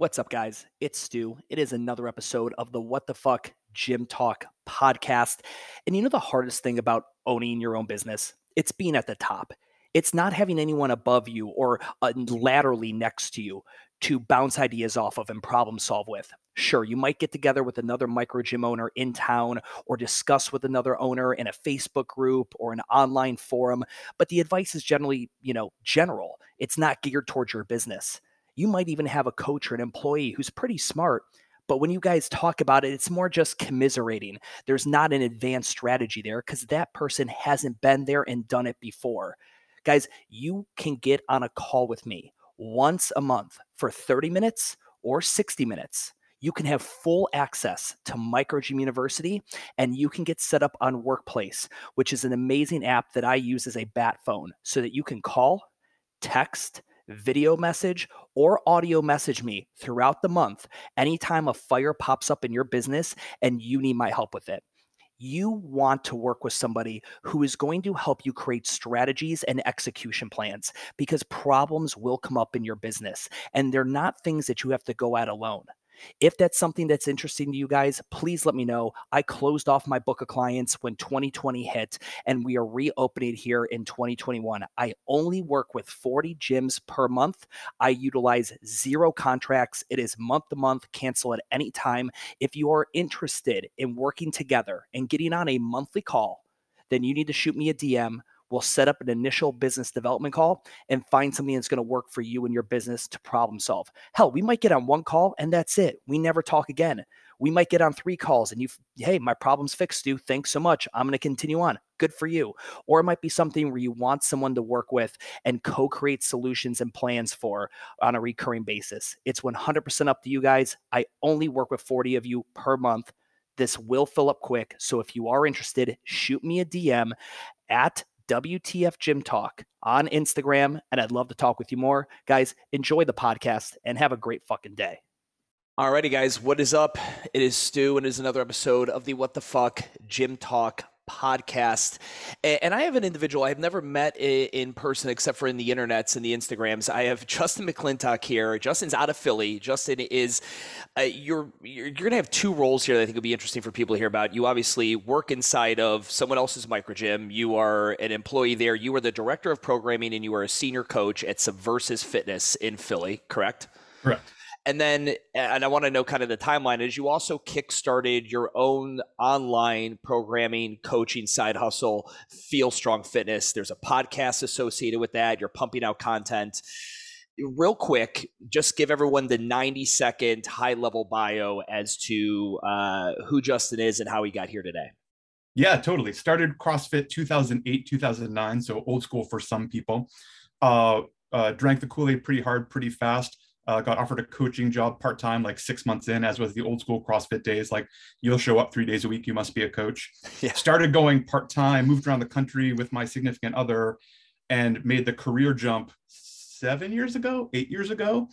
What's up, guys? It's Stu. It is another episode of the What the Fuck Gym Talk podcast. And you know the hardest thing about owning your own business? It's being at the top. It's not having anyone above you or uh, laterally next to you to bounce ideas off of and problem solve with. Sure, you might get together with another micro gym owner in town or discuss with another owner in a Facebook group or an online forum, but the advice is generally, you know, general. It's not geared towards your business. You might even have a coach or an employee who's pretty smart, but when you guys talk about it, it's more just commiserating. There's not an advanced strategy there because that person hasn't been there and done it before. Guys, you can get on a call with me once a month for 30 minutes or 60 minutes. You can have full access to Microgym University and you can get set up on Workplace, which is an amazing app that I use as a bat phone so that you can call, text, video message, or audio message me throughout the month anytime a fire pops up in your business and you need my help with it. You want to work with somebody who is going to help you create strategies and execution plans because problems will come up in your business and they're not things that you have to go at alone. If that's something that's interesting to you guys, please let me know. I closed off my book of clients when 2020 hit, and we are reopening here in 2021. I only work with 40 gyms per month. I utilize zero contracts. It is month to month, cancel at any time. If you are interested in working together and getting on a monthly call, then you need to shoot me a DM We'll set up an initial business development call and find something that's going to work for you and your business to problem solve. Hell, we might get on one call and that's it. We never talk again. We might get on three calls and you, hey, my problem's fixed, Stu. Thanks so much. I'm going to continue on. Good for you. Or it might be something where you want someone to work with and co create solutions and plans for on a recurring basis. It's 100% up to you guys. I only work with 40 of you per month. This will fill up quick. So if you are interested, shoot me a DM at WTF Gym Talk on Instagram, and I'd love to talk with you more. Guys, enjoy the podcast and have a great fucking day. Alrighty, guys, what is up? It is Stu, and it is another episode of the What the Fuck Gym Talk podcast. And I have an individual I've never met in person except for in the internets and the Instagrams. I have Justin McClintock here. Justin's out of Philly. Justin is uh, you're you're, going to have two roles here that I think would be interesting for people to hear about. You obviously work inside of someone else's micro gym. You are an employee there. You are the director of programming and you are a senior coach at Subversus Fitness in Philly, correct? Correct. And then, and I want to know kind of the timeline is you also kickstarted your own online programming coaching side hustle, Feel Strong Fitness. There's a podcast associated with that. You're pumping out content. Real quick, just give everyone the 90 second high level bio as to uh, who Justin is and how he got here today. Yeah, totally. Started CrossFit 2008, 2009. So old school for some people. Uh, uh, drank the Kool Aid pretty hard, pretty fast uh, got offered a coaching job part time, like six months in, as was the old school CrossFit days. Like you'll show up three days a week, you must be a coach. Yeah. Started going part time, moved around the country with my significant other, and made the career jump seven years ago, eight years ago,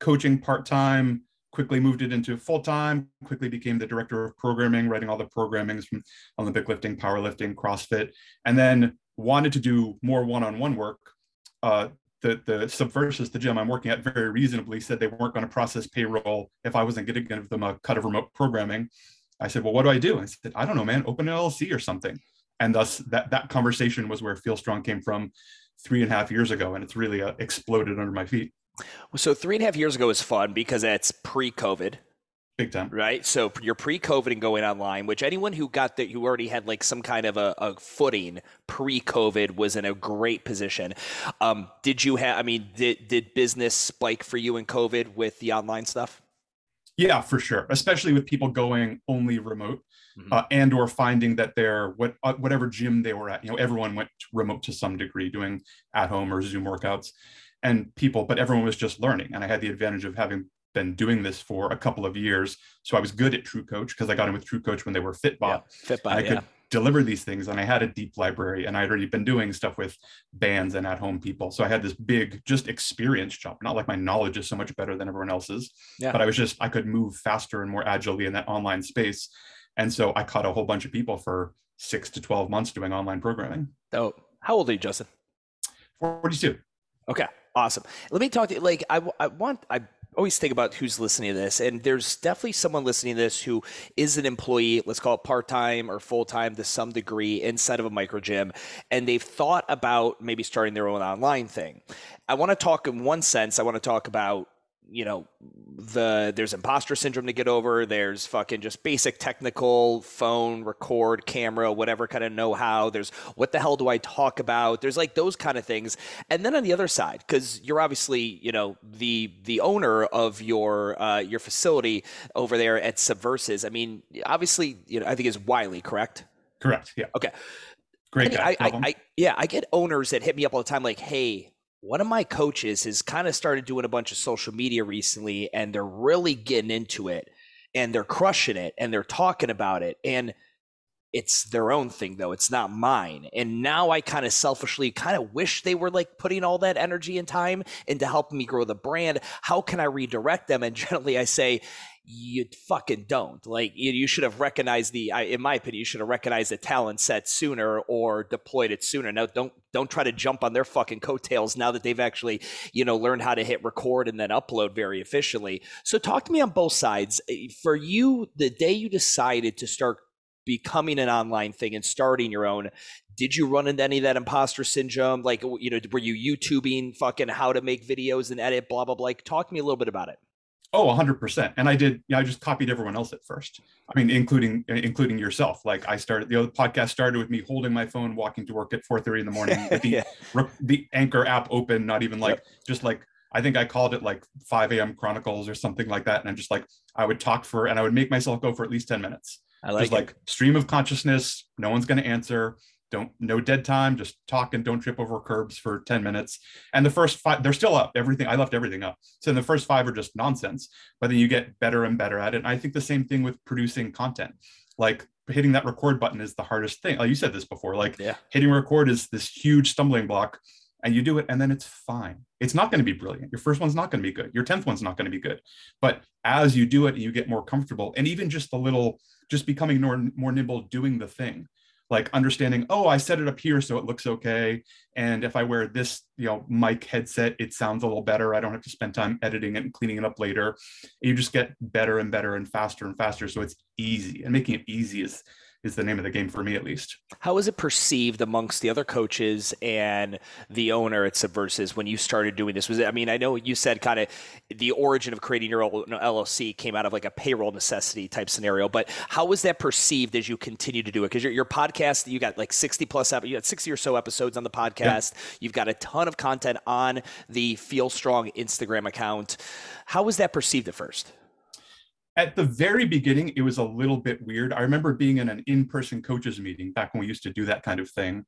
coaching part time. Quickly moved it into full time. Quickly became the director of programming, writing all the programmings from Olympic lifting, powerlifting, CrossFit, and then wanted to do more one on one work. Uh, the, the Subversus, the gym I'm working at, very reasonably said they weren't going to process payroll if I wasn't going to give them a cut of remote programming. I said, well, what do I do? I said, I don't know, man, open an LLC or something. And thus that, that conversation was where Feel Strong came from three and a half years ago. And it's really uh, exploded under my feet. So three and a half years ago is fun because that's pre-COVID. Big time. Right. So you're pre COVID and going online, which anyone who got that, you already had like some kind of a, a footing pre COVID was in a great position. Um, did you have, I mean, did, did business spike for you in COVID with the online stuff? Yeah, for sure. Especially with people going only remote. Mm-hmm. Uh, and or finding that they're what uh, whatever gym they were at you know everyone went remote to some degree doing at home or zoom workouts and people but everyone was just learning and i had the advantage of having been doing this for a couple of years. So I was good at True Coach because I got in with True Coach when they were Fitbot. Yeah, Fitbot, I yeah. could deliver these things and I had a deep library and I'd already been doing stuff with bands and at home people. So I had this big just experience jump. Not like my knowledge is so much better than everyone else's, yeah. but I was just I could move faster and more agilely in that online space. And so I caught a whole bunch of people for six to 12 months doing online programming. Oh, how old are you, Justin? 42. Okay. Awesome. Let me talk to you. Like, I, I want, I always think about who's listening to this, and there's definitely someone listening to this who is an employee, let's call it part time or full time to some degree inside of a micro gym, and they've thought about maybe starting their own online thing. I want to talk in one sense, I want to talk about you know the there's imposter syndrome to get over there's fucking just basic technical phone record camera whatever kind of know-how there's what the hell do i talk about? There's like those kind of things. And then on the other side because you're obviously you know the the owner of your uh, your facility over there at Subversus. I mean obviously you know i think is wiley correct? Correct yeah. Okay. Great guy. I, I, I, yeah i get owners that hit me up all the time like hey one of my coaches has kind of started doing a bunch of social media recently and they're really getting into it and they're crushing it and they're talking about it and it's their own thing though it's not mine and now i kind of selfishly kind of wish they were like putting all that energy and time into helping me grow the brand how can i redirect them and generally i say you fucking don't. Like you, you should have recognized the. I, in my opinion, you should have recognized the talent set sooner or deployed it sooner. Now, don't don't try to jump on their fucking coattails now that they've actually you know learned how to hit record and then upload very efficiently. So, talk to me on both sides. Eh, for you, the day you decided to start becoming an online thing and starting your own did you run into any of that imposter syndrome like you know were you youtubing fucking how to make videos and edit blah blah blah like, talk to me a little bit about it Oh, 100%. And I did, yeah, I just copied everyone else at first. I mean, including eh, including yourself. Like I started, the other podcast started with me holding my phone, walking to work at 4.30 in the morning with the, yeah. the Anchor app open, not even like, yep. just like, I think I called it like 5 a.m. Chronicles or something like that. And I'm just like, I would talk for, and I would make myself go for at least 10 minutes. I like just it. like stream of consciousness. No one's going to answer don't no dead time just talk and don't trip over curbs for 10 minutes. And the first five they're still up everything i left everything up. So the first five are just nonsense but then you get better and better at it. And i think the same thing with producing content. Like hitting that record button is the hardest thing. Like you said this before like yeah. hitting record is this huge stumbling block and you do it and then it's fine. It's not going to be brilliant. Your first one's not going to be good. Your 10th one's not going to be good. But as you do it you get more comfortable. And even just the little just becoming more, more nimble doing the thing. Like understanding oh i set it up here so it looks okay. And if i wear this you know mic headset it sounds a little better. I don't have to spend time editing it and cleaning it up later. You just get better and better and faster and faster. So it's easy. And making it easy is is the name of the game for me at least. How was it perceived amongst the other coaches and the owner at Subversus when you started doing this? Was it, I mean, I know you said kind of the origin of creating your own LLC came out of like a payroll necessity type scenario, but how was that perceived as you continue to do it? Because your, your podcast, you got like 60 plus, you got 60 or so episodes on the podcast. You've got a ton of content on the Feel Strong Instagram account. How was that perceived at first? At the very beginning, it was a little bit weird. I remember being in an in person coaches meeting back when we used to do that kind of thing.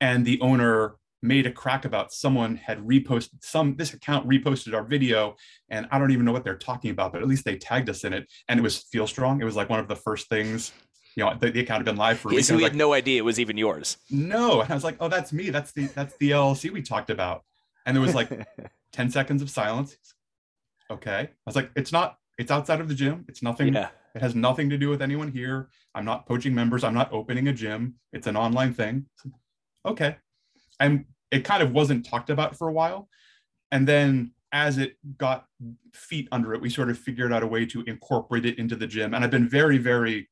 And the owner made a crack about someone had reposted some, this account reposted our video. And I don't even know what they're talking about, but at least they tagged us in it. And it was Feel Strong. It was like one of the first things you know the, the, account had been live for a week. So we had like, no idea it was even yours. No, and I was like, oh, that's me. That's the that's the LLC we talked about. And there was like ten seconds of silence. Okay, I was like, it's not it's outside of the gym. It's nothing. Yeah. It has nothing to do with anyone here. I'm not poaching members. I'm not opening a gym. It's an online thing. Okay. And it kind of wasn't talked about for a while. And then as it got feet under it, we sort of figured out a way to incorporate it into the gym. And I've been very, very,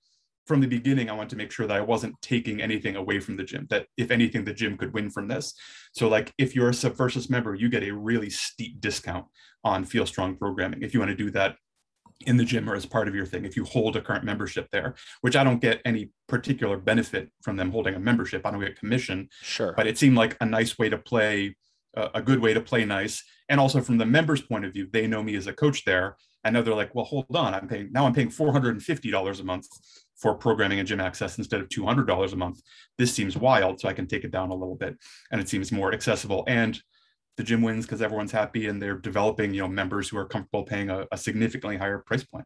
from the beginning, I want to make sure that I wasn't taking anything away from the gym, that if anything, the gym could win from this. So, like, if you're a Subversus member, you get a really steep discount on Feel Strong programming. If you want to do that in the gym or as part of your thing if you hold a current membership there which i don't get any particular benefit from them holding a membership. I don't get commission. Sure. But it seemed like a nice way to play uh, a good way to play nice. And also from the members point of view they know me as a coach there. And now they're like well hold on. I'm paying now i'm paying $450 a month for programming and gym access instead of $200 a month. This seems wild so i can take it down a little bit. And it seems more accessible. And the gym wins because everyone's happy and they're developing you know members who are comfortable paying a, a significantly higher price point.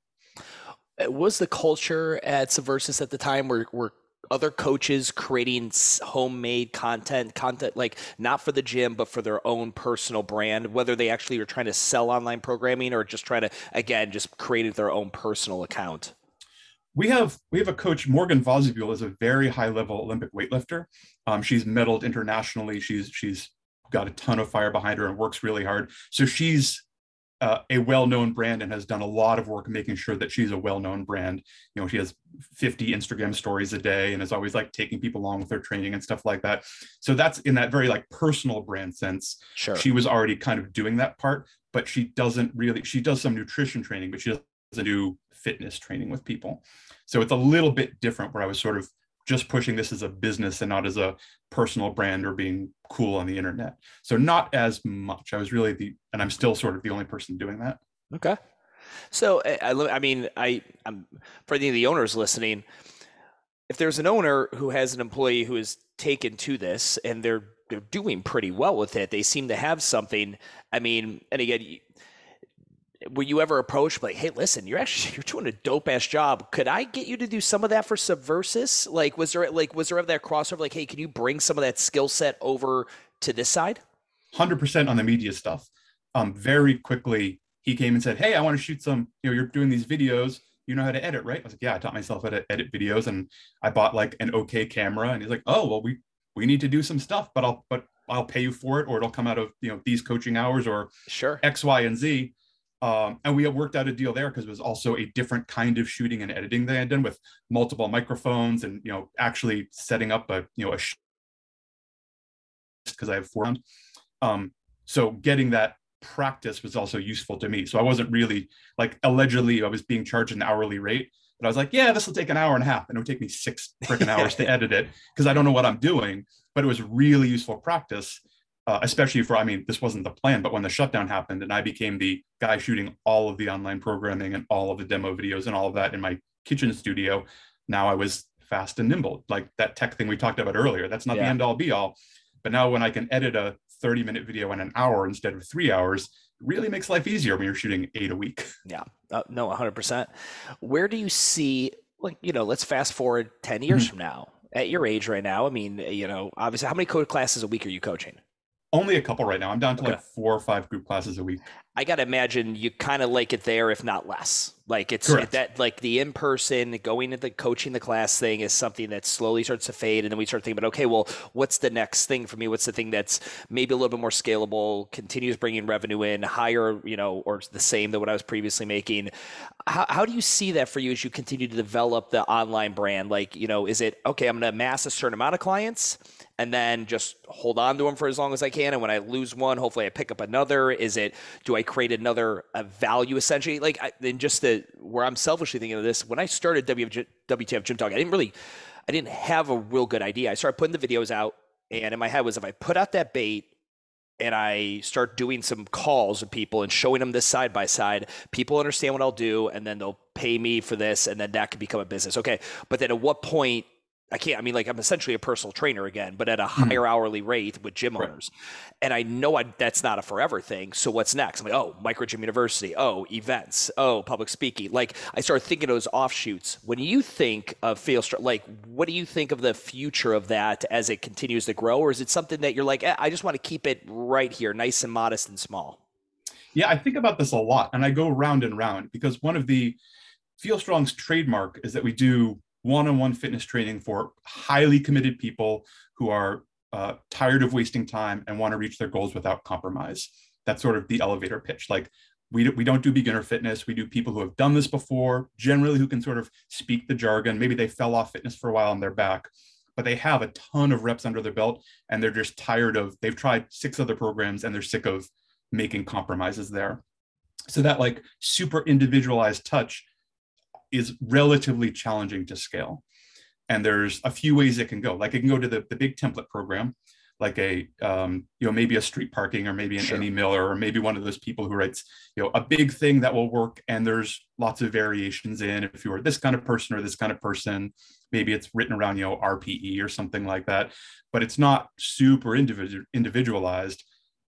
Uh, was the culture at subversus at the time where, where other coaches creating homemade content content like not for the gym but for their own personal brand whether they actually are trying to sell online programming or just trying to again just create their own personal account? We have we have a coach morgan Vosbuhl is a very high level olympic weightlifter. Um, she's medaled internationally. She's she's got a ton of fire behind her and works really hard. So she's uh, a well-known brand and has done a lot of work making sure that she's a well-known brand. You know, she has 50 Instagram stories a day and is always like taking people along with their training and stuff like that. So that's in that very like personal brand sense. Sure. She was already kind of doing that part, but she doesn't really. She does some nutrition training, but she doesn't do fitness training with people. So it's a little bit different where I was sort of just pushing this as a business and not as a personal brand or being cool on the internet. So not as much. I was really the, and I'm still sort of the only person doing that. Okay. So eh, I, I mean, I, I'm for any of the owners listening. If there's an owner who has an employee who is taken to this and they're they're doing pretty well with it, they seem to have something. I mean, and again, were you ever approached like, hey, listen, you're actually you're doing a dope ass job. Could I get you to do some of that for Subversus? Like, was there like was there ever that crossover? Like, hey, can you bring some of that skill set over to this side? Hundred percent on the media stuff. Um, very quickly he came and said, hey, I want to shoot some. You know, you're doing these videos. You know how to edit, right? I was like, yeah, I taught myself how to edit videos, and I bought like an okay camera. And he's like, oh, well, we we need to do some stuff, but I'll but I'll pay you for it, or it'll come out of you know these coaching hours, or sure X, Y, and Z. Um, and we had worked out a deal there because it was also a different kind of shooting and editing they had done with multiple microphones and you know actually setting up a you know a because I have four. Um, so getting that practice was also useful to me. So I wasn't really like allegedly I was being charged an hourly rate, but I was like, yeah, this will take an hour and a half, and it would take me six freaking hours to edit it because I don't know what I'm doing. But it was really useful practice uh, especially for, I mean, this wasn't the plan, but when the shutdown happened and I became the guy shooting all of the online programming and all of the demo videos and all of that in my kitchen studio, now I was fast and nimble, like that tech thing we talked about earlier. That's not yeah. the end all be all. But now when I can edit a 30 minute video in an hour instead of three hours, really makes life easier when you're shooting eight a week. Yeah, uh, no, 100%. Where do you see, like, you know, let's fast forward 10 years mm-hmm. from now at your age right now? I mean, you know, obviously, how many code classes a week are you coaching? Only a couple right now. I'm down to okay. like four or five group classes a week. I got to imagine you kind of like it there, if not less. Like it's Correct. that, like the in person going into the coaching the class thing is something that slowly starts to fade. And then we start thinking about, okay, well, what's the next thing for me? What's the thing that's maybe a little bit more scalable, continues bringing revenue in higher, you know, or the same than what I was previously making? How, how do you see that for you as you continue to develop the online brand? Like, you know, is it, okay, I'm going to amass a certain amount of clients and then just hold on to them for as long as I can. And when I lose one, hopefully I pick up another. Is it, do I create another value essentially? Like, I, and just the, where I'm selfishly thinking of this, when I started WTF, WTF Gym Talk, I didn't really, I didn't have a real good idea. I started putting the videos out, and in my head was if I put out that bait and I start doing some calls with people and showing them this side by side, people understand what I'll do, and then they'll pay me for this, and then that could become a business. Okay, but then at what point I can't, I mean, like I'm essentially a personal trainer again, but at a hmm. higher mm. hourly rate with gym right. owners. And I know I, that's not a forever thing. So what's next? I'm like, oh, micro gym university. Oh, events. Oh, public speaking. Like I started thinking of those offshoots. When you think of feel Strong, like, what do you think of the future of that as it continues to grow? Or is it something that you're like, eh, I just want to keep it right here, nice and modest and small? Yeah, I think about this a lot and I go round and round because one of the Feel Strong's trademark is that we do one-on-one fitness training for highly committed people who are uh, tired of wasting time and want to reach their goals without compromise. That's sort of the elevator pitch. Like we, we don't do beginner fitness. We do people who have done this before, generally who can sort of speak the jargon. Maybe they fell off fitness for a while and they're back, but they have a ton of reps under their belt and they're just tired of, they've tried six other programs and they're sick of making compromises there. So that like super individualized touch is relatively challenging to scale. And there's a few ways it can go. Like it can go to the, the big template program, like a um, you know maybe a street parking or maybe an sure. Annie Miller or maybe one of those people who writes you know a big thing that will work and there's lots of variations in if you are this kind of person or this kind of person maybe it's written around you know RPE or something like that but it's not super individual individualized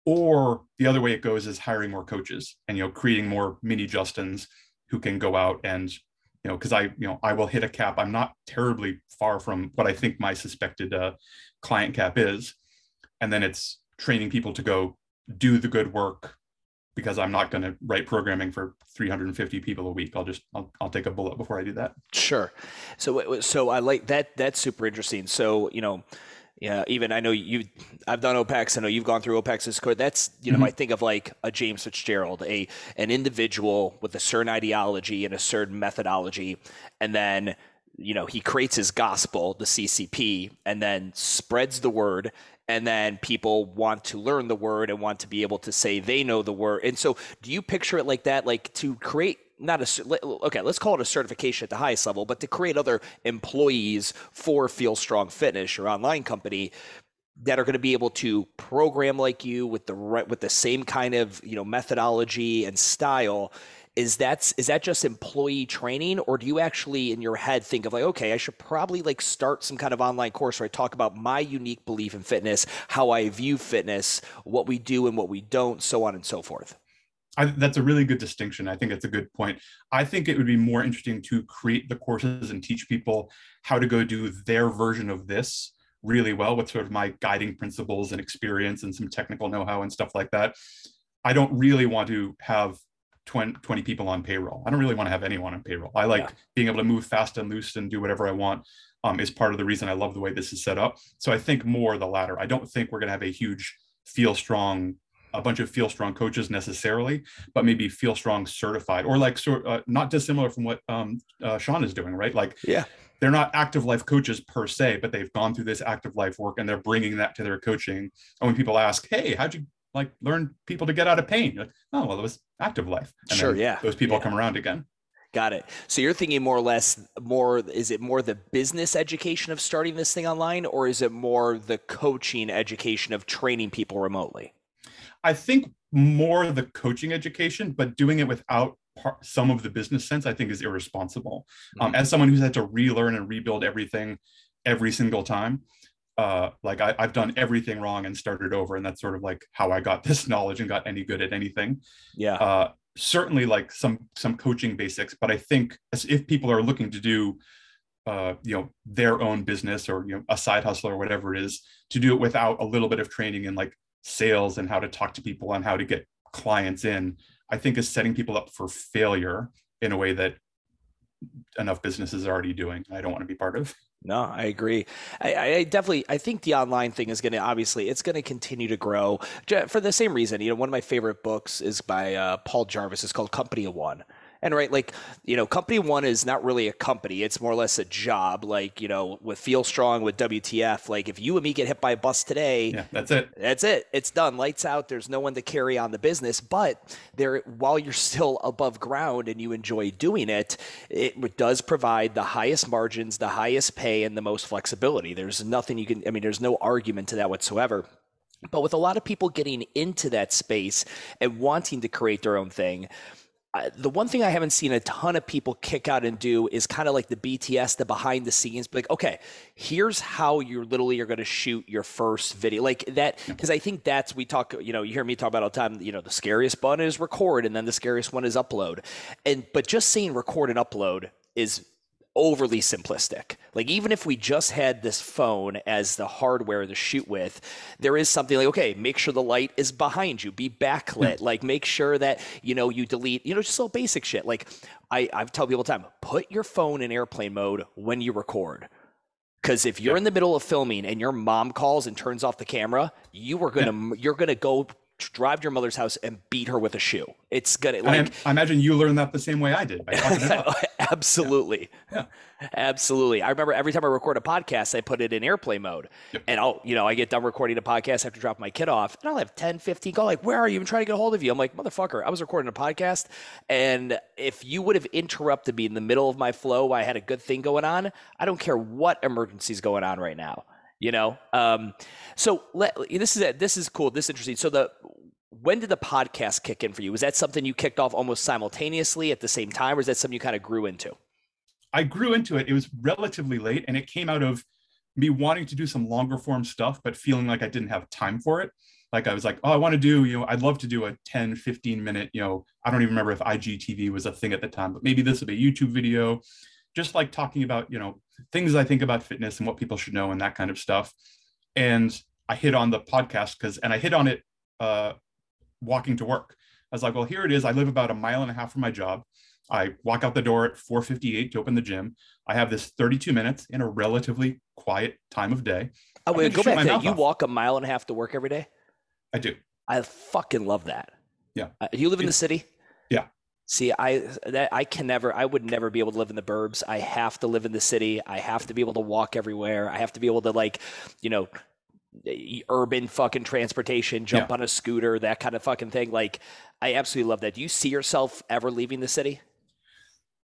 or the other way it goes is hiring more coaches and you know creating more mini Justins who can go out and you know, because I, you know, I will hit a cap. I'm not terribly far from what I think my suspected uh, client cap is, and then it's training people to go do the good work because I'm not going to write programming for 350 people a week. I'll just I'll, I'll take a bullet before I do that. Sure. So so I like that. That's super interesting. So you know, Yeah, even I know you. I've done OPEX. I know you've gone through OPEX's code. That's you know, mm-hmm. I think of like a James Fitzgerald, a an individual with a certain ideology and a certain methodology, and then you know he creates his gospel, the CCP, and then spreads the word and then people want to learn the word and want to be able to say they know the word. And so, do you picture it like that? Like to create not a okay, let's call it a certification at the highest level, but to create other employees for Feel Strong Fitness, your online company, that are going to be able to program like you with the with the same kind of you know methodology and style is that is that just employee training or do you actually in your head think of like okay i should probably like start some kind of online course where i talk about my unique belief in fitness how i view fitness what we do and what we don't so on and so forth I, that's a really good distinction. I think it's a good point. I think it would be more interesting to create the courses and teach people how to go do their version of this really well with sort of my guiding principles and experience and some technical know-how and stuff like that. I don't really want to have 20, 20 people on payroll. I don't really want to have anyone on payroll. I like yeah. being able to move fast and loose and do whatever I want. Um, is part of the reason I love the way this is set up. So I think more the latter. I don't think we're going to have a huge feel strong, a bunch of feel strong coaches necessarily, but maybe feel strong certified or like sort uh, not dissimilar from what um, uh, Sean is doing, right? Like yeah, they're not active life coaches per se, but they've gone through this active life work and they're bringing that to their coaching. And when people ask, "Hey, how'd you like learn people to get out of pain. Like, oh, well, it was active life. And sure, yeah. Those people yeah. come around again. Got it. So you're thinking more or less more is it more the business education of starting this thing online or is it more the coaching education of training people remotely? I think more the coaching education, but doing it without part, some of the business sense, I think is irresponsible. Um, mm-hmm. Um, as someone who's had to relearn and rebuild everything every single time, uh, like I, have done everything wrong and started over, and that's sort of like how I got this knowledge and got any good at anything. Yeah. Uh, certainly, like some some coaching basics, but I think as if people are looking to do, uh, you know, their own business or you know a side hustle or whatever it is, to do it without a little bit of training in like sales and how to talk to people and how to get clients in, I think is setting people up for failure in a way that enough businesses are already doing. I don't want to be part of. No, I agree. I, I, definitely, I think the online thing is going to obviously it's going to continue to grow for the same reason. You know, one of my favorite books is by uh, Paul Jarvis. It's called Company of One, and right, like, you know, company one is not really a company. It's more or less a job. Like, you know, with Feel Strong, with WTF, like if you and me get hit by a bus today, yeah, that's it. That's it. It's done. Lights out. There's no one to carry on the business. But there, while you're still above ground and you enjoy doing it, it does provide the highest margins, the highest pay, and the most flexibility. There's nothing you can, I mean, there's no argument to that whatsoever. But with a lot of people getting into that space and wanting to create their own thing, the one thing I haven't seen a ton of people kick out and do is kind of like the BTS, the behind the scenes, like, okay, here's how you literally are going to shoot your first video. Like that, because I think that's, we talk, you know, you hear me talk about all the time, you know, the scariest button is record and then the scariest one is upload. And, but just saying record and upload is overly simplistic. Like even if we just had this phone as the hardware to shoot with, there is something like okay, make sure the light is behind you, be backlit, hmm. like make sure that you know you delete, you know, just so basic shit. Like I I tell people all the time, put your phone in airplane mode when you record. Because if you're in the middle of filming and your mom calls and turns off the camera, you are gonna yeah. you're gonna go drive to your mother's house and beat her with a shoe. It's gonna like I, I imagine you learned that the same way I did. Absolutely. Yeah. Absolutely. I remember every time I record a podcast, I put it in airplay mode. Yep. And I'll, you know, I get done recording a podcast after drop my kid off, and I'll have 10, 15 call like, where are you? I'm trying to get a hold of you. I'm like, motherfucker, I was recording a podcast. And if you would have interrupted me in the middle of my flow, I had a good thing going on. I don't care what emergency's going on right now you know um, so let, this is this is cool this is interesting so the when did the podcast kick in for you? Was that something you kicked off almost simultaneously at the same time or is that something you kind of grew into? I grew into it. It was relatively late and it came out of me wanting to do some longer form stuff but feeling like i didn't have time for it. Like i was like oh i want to do you know i'd love to do a 10 15 minute you know i don't even remember if igtv was a thing at the time but maybe this would be a youtube video. Just like talking about you know things I think about fitness and what people should know and that kind of stuff. And I hit on the podcast because, and I hit on it uh, walking to work. I was like, well, here it is. I live about a mile and a half from my job. I walk out the door at 4:58 to open the gym. I have this 32 minutes in a relatively quiet time of day. Oh, wait, go back to that. You off. walk a mile and a half to work every day. I do. I fucking love that. Yeah. Uh, you live in the city. Yeah. See, I that I can never, I would never be able to live in the burbs. I have to live in the city. I have to be able to walk everywhere. I have to be able to like, you know, urban fucking transportation, jump yeah. on a scooter, that kind of fucking thing. Like, I absolutely love that. Do you see yourself ever leaving the city?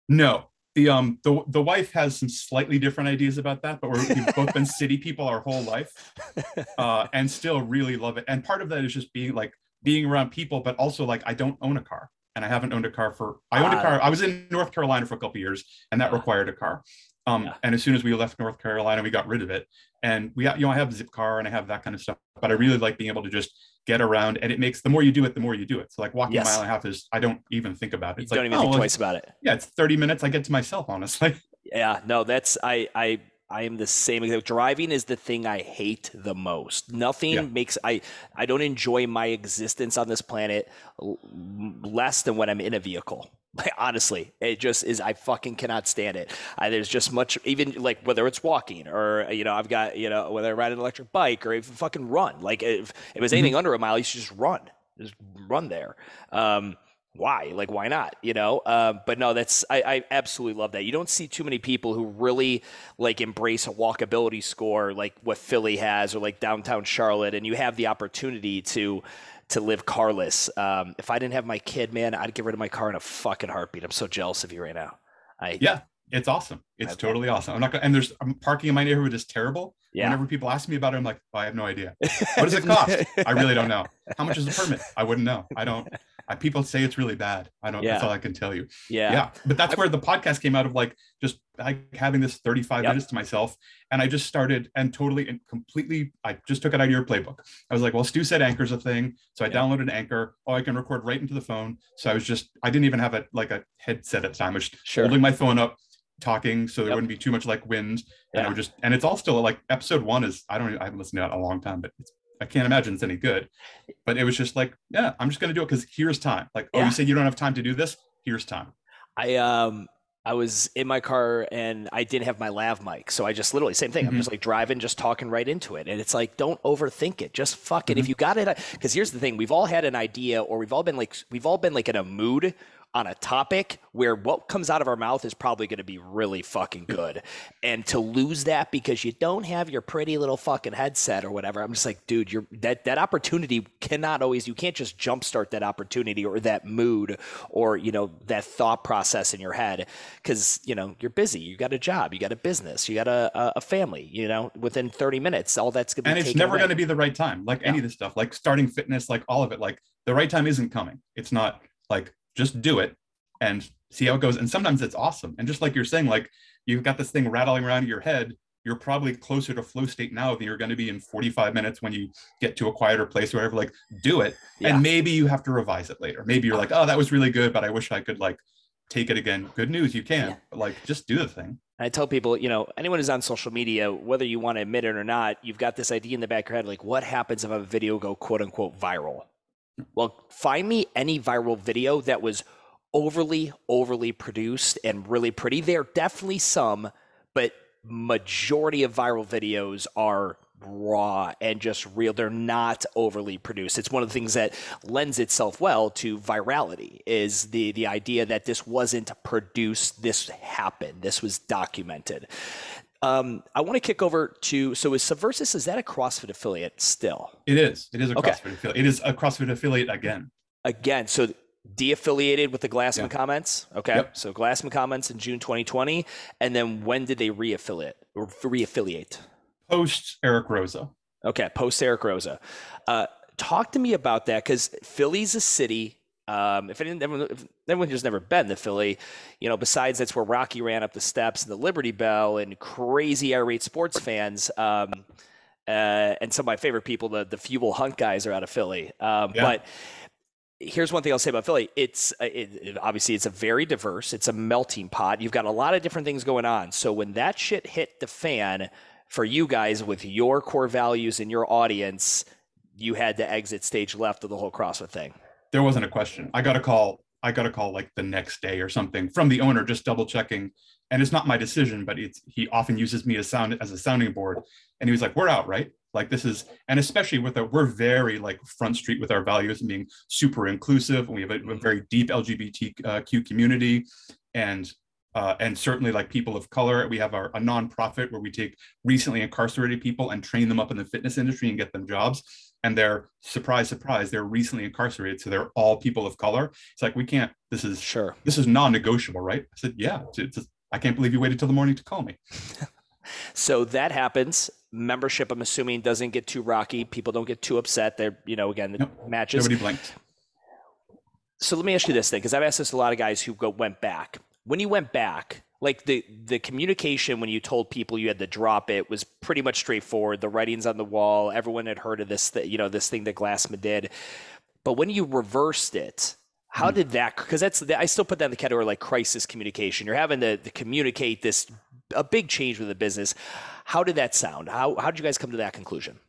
No. The um the the wife has some slightly different ideas about that, but we have both been city people our whole life, uh, and still really love it. And part of that is just being like being around people, but also like I don't own a car and I haven't owned a car for I owned a car. I was in North Carolina for a couple years and that required a car. Um, yeah. and as soon as we left North Carolina, we got rid of it. And we, you know, I have Zipcar and I have that kind of stuff, but I really like being able to just get around. And it makes the more you do it, the more you do it. So like walking yes. a mile and a half is I don't even think about it. It's you don't even oh, think well, twice about it. Yeah, it's 30 minutes. I get to myself, honestly. Yeah, no, that's I I I am the same. Driving is the thing I hate the most. Nothing yeah. makes I I don't enjoy my existence on this planet less than when I'm in a vehicle. Like honestly, it just is. I fucking cannot stand it. I, there's just much, even like whether it's walking or you know, I've got you know whether I ride an electric bike or even fucking run. Like if, if it was anything mm-hmm. under a mile, you should just run, just run there. Um, why? Like, why not? You know? Uh, but no, that's I, I, absolutely love that. You don't see too many people who really like embrace a walkability score like what Philly has or like downtown Charlotte, and you have the opportunity to to live carless. Um, if I didn't have my kid, man, I'd get rid of my car in a fucking heartbeat. I'm so jealous of you right now. I yeah, it's awesome. It's totally awesome. I'm not gonna, and there's I'm parking in my neighborhood is terrible. Yeah. Whenever people ask me about it, I'm like, oh, I have no idea. What does it cost? I really don't know. How much is a permit? I wouldn't know. I don't. People say it's really bad. I don't. Yeah. That's all I can tell you. Yeah. Yeah. But that's where the podcast came out of, like just like having this 35 yep. minutes to myself, and I just started and totally and completely. I just took it out of your playbook. I was like, well, Stu said Anchor's a thing, so I yep. downloaded Anchor. Oh, I can record right into the phone. So I was just. I didn't even have a like a headset at the time. I was sure. holding my phone up talking so there yep. wouldn't be too much like wind and. I would just and it's all still like episode one is I don't I haven't listened to it in a long time but I can't imagine it's any good but it was just like yeah I'm just gonna do it because here's time like oh you said you don't have time to do this here's time I um I was in my car and I didn't have my lav mic. So I just literally, same thing. Mm-hmm. I'm just like driving, just talking right into it. And it's like, don't overthink it. Just fuck it. Mm-hmm. If you got it, because here's the thing we've all had an idea or we've all been like, we've all been like in a mood on a topic where what comes out of our mouth is probably going to be really fucking good. And to lose that because you don't have your pretty little fucking headset or whatever, I'm just like, dude, you're that that opportunity cannot always you can't just jumpstart that opportunity or that mood or you know that thought process in your head because you know you're busy, you got a job, you got a business, you got a, a family. You know, within 30 minutes, all that's going to be and it's never going to be the right time. Like yeah. any of this stuff, like starting fitness, like all of it, like the right time isn't coming. It's not like just do it and see how it goes. And sometimes it's awesome. And just like you're saying, like you've got this thing rattling around your head, you're probably closer to flow state now than you're going to be in 45 minutes when you get to a quieter place or whatever. Like, do it. Yeah. And maybe you have to revise it later. Maybe you're like, oh, that was really good, but I wish I could like take it again. Good news, you can. Yeah. But like, just do the thing. I tell people, you know, anyone who's on social media, whether you want to admit it or not, you've got this idea in the back of your head, like, what happens if a video go quote unquote viral? Well, find me any viral video that was overly, overly produced and really pretty. There are definitely some, but majority of viral videos are raw and just real. They're not overly produced. It's one of the things that lends itself well to virality is the the idea that this wasn't produced, this happened, this was documented. Um, I want to kick over to so is Subversus is that a CrossFit affiliate still? It is. It is a okay. CrossFit affiliate. It is a CrossFit affiliate again. Again, so de-affiliated with the Glassman yeah. comments. Okay, yep. so Glassman comments in June 2020, and then when did they re-affiliate or re-affiliate? Post Eric Roza. Okay, post Eric Roza. Uh, talk to me about that because Philly's a city. Um, if anyone, if anyone who's never been to Philly, you know, besides that's where Rocky ran up the steps and the Liberty Bell and crazy irate sports fans. Um, uh, and some of my favorite people, the the Fuel Hunt guys, are out of Philly. Um, yeah. But here's one thing I'll say about Philly. It's uh, it, it, obviously it's a very diverse. It's a melting pot. You've got a lot of different things going on. So when that shit hit the fan for you guys with your core values and your audience, you had to exit stage left of the whole CrossFit thing. There wasn't a question. I got a call I got a call like the next day or something from the owner, just double checking. And it's not my decision, but it's he often uses me as sound as a sounding board. And he was like, "We're out, right? Like this is, and especially with a, we're very like front street with our values and being super inclusive. And we have a, a very deep LGBTQ community, and uh, and certainly like people of color. We have our, a nonprofit where we take recently incarcerated people and train them up in the fitness industry and get them jobs. And they're surprise, surprise, they're recently incarcerated, so they're all people of color. It's like we can't. This is sure. This is non-negotiable, right? I said, yeah. It's, it's, I can't believe you waited till the morning to call me. so that happens. Membership, I'm assuming, doesn't get too rocky. People don't get too upset. They're, you know, again, nope. matches. Nobody blinked. So let me ask you this thing, because I've asked this a lot of guys who go, went back when you went back, like the the communication when you told people you had to drop it was pretty much straightforward. The writings on the wall, everyone had heard of this, th- you know, this thing that Glassman did. But when you reversed it, how mm. did that? Because that's I still put that in the category like crisis communication. You're having to, to communicate this a big change with the business. How did that sound? How how did you guys come to that conclusion?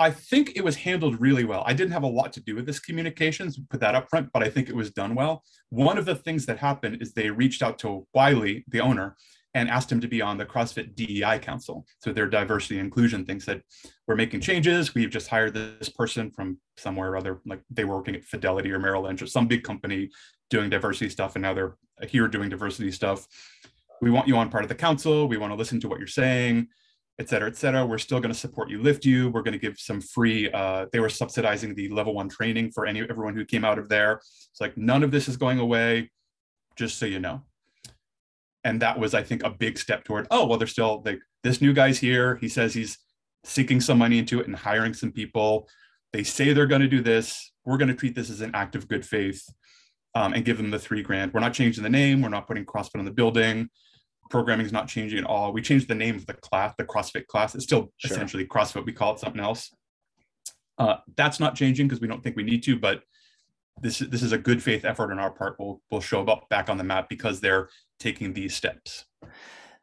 I think it was handled really well. I didn't have a lot to do with this communications, put that up front, but I think it was done well. One of the things that happened is they reached out to Wiley, the owner, and asked him to be on the CrossFit DEI Council. So their diversity inclusion thing said, we're making changes. We've just hired this person from somewhere or other, like they were working at Fidelity or Merrill Lynch or some big company doing diversity stuff, and now they're here doing diversity stuff. We want you on part of the council. We want to listen to what you're saying et cetera, et cetera. We're still going to support you, lift you. We're going to give some free. Uh, they were subsidizing the level one training for any everyone who came out of there. It's like none of this is going away, just so you know. And that was, I think, a big step toward. Oh well, they're still like this new guy's here. He says he's sinking some money into it and hiring some people. They say they're going to do this. We're going to treat this as an act of good faith um, and give them the three grand. We're not changing the name. We're not putting CrossFit on the building programming is not changing at all. We changed the name of the class, the CrossFit class. It's still sure. essentially CrossFit. We call it something else. Uh, that's not changing because we don't think we need to, but this this is a good faith effort on our part. We'll we'll show up back on the map because they're taking these steps.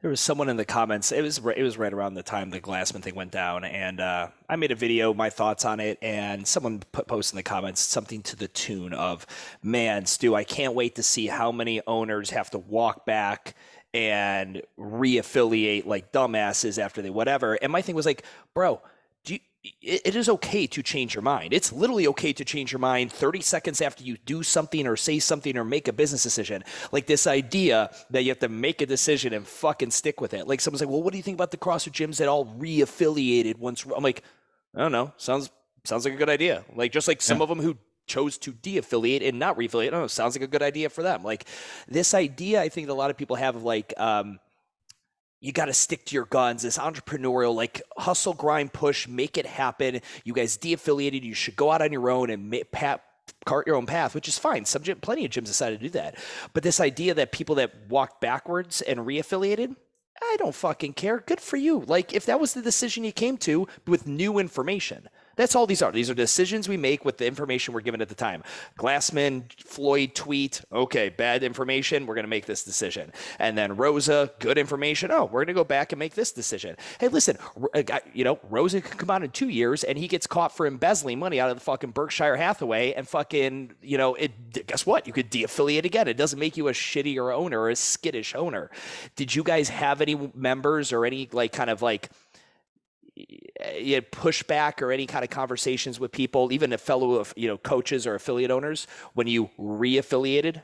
There was someone in the comments. It was it was right around the time the Glassman thing went down, and uh, I made a video, my thoughts on it, and someone put post in the comments something to the tune of, "Man, Stu, I can't wait to see how many owners have to walk back." And reaffiliate like dumbasses after they whatever. And my thing was like, bro, do you, it, it is okay to change your mind. It's literally okay to change your mind 30 seconds after you do something or say something or make a business decision. Like this idea that you have to make a decision and fucking stick with it. Like someone's like, well, what do you think about the CrossFit gyms that all reaffiliated once? I'm like, I don't know. Sounds sounds like a good idea. Like just like some yeah. of them who chose to de-affiliate and not re-affiliate. Oh, sounds like a good idea for them. Like this idea, I think a lot of people have of like, um, you got to stick to your guns. This entrepreneurial, like hustle, grind, push, make it happen. You guys de-affiliated. You should go out on your own and make, pat, cart your own path, which is fine. Some plenty of gyms decided to do that. But this idea that people that walked backwards and re-affiliated, I don't fucking care. Good for you. Like if that was the decision you came to with new information. That's all these are. These are decisions we make with the information we're given at the time. Glassman, Floyd tweet, okay, bad information, we're going to make this decision. And then Roza, good information, oh, we're going to go back and make this decision. Hey, listen, you know, Roza can come out in two years and he gets caught for embezzling money out of the fucking Berkshire Hathaway and fucking, you know, it, guess what? You could de-affiliate again. It doesn't make you a shittier owner or a skittish owner. Did you guys have any members or any like kind of like, you had pushback or any kind of conversations with people, even a fellow of you know coaches or affiliate owners when you re-affiliated?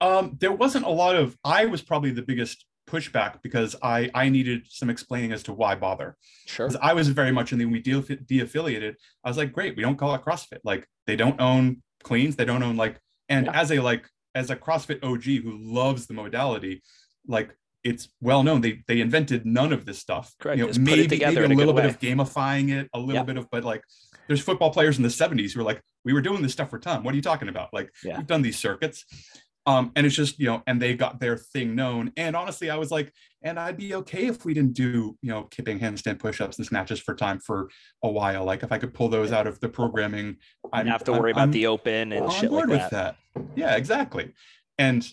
Um, there wasn't a lot of. I was probably the biggest pushback because I I needed some explaining as to why bother. Sure. I was very much in the we de- de-affiliated. I was like, great, we don't call it CrossFit. Like they don't own cleans, they don't own like. And yeah. as a like as a CrossFit OG who loves the modality, like it's well known they they invented none of this stuff. Correct. You know, maybe, maybe a, a little bit way. of gamifying it, a little bit of, but like there's football players in the 70s who are like, we were doing this stuff for time. What are you talking about? Like yeah. we've done these circuits. Um, and it's just, you know, and they got their thing known. And honestly, I was like, and I'd be okay if we didn't do, you know, kipping handstand push-ups and snatches for time for a while. Like if I could pull those out of the programming, I'd have to worry I'm, about I'm, the open and shit like that. that. Yeah, exactly. And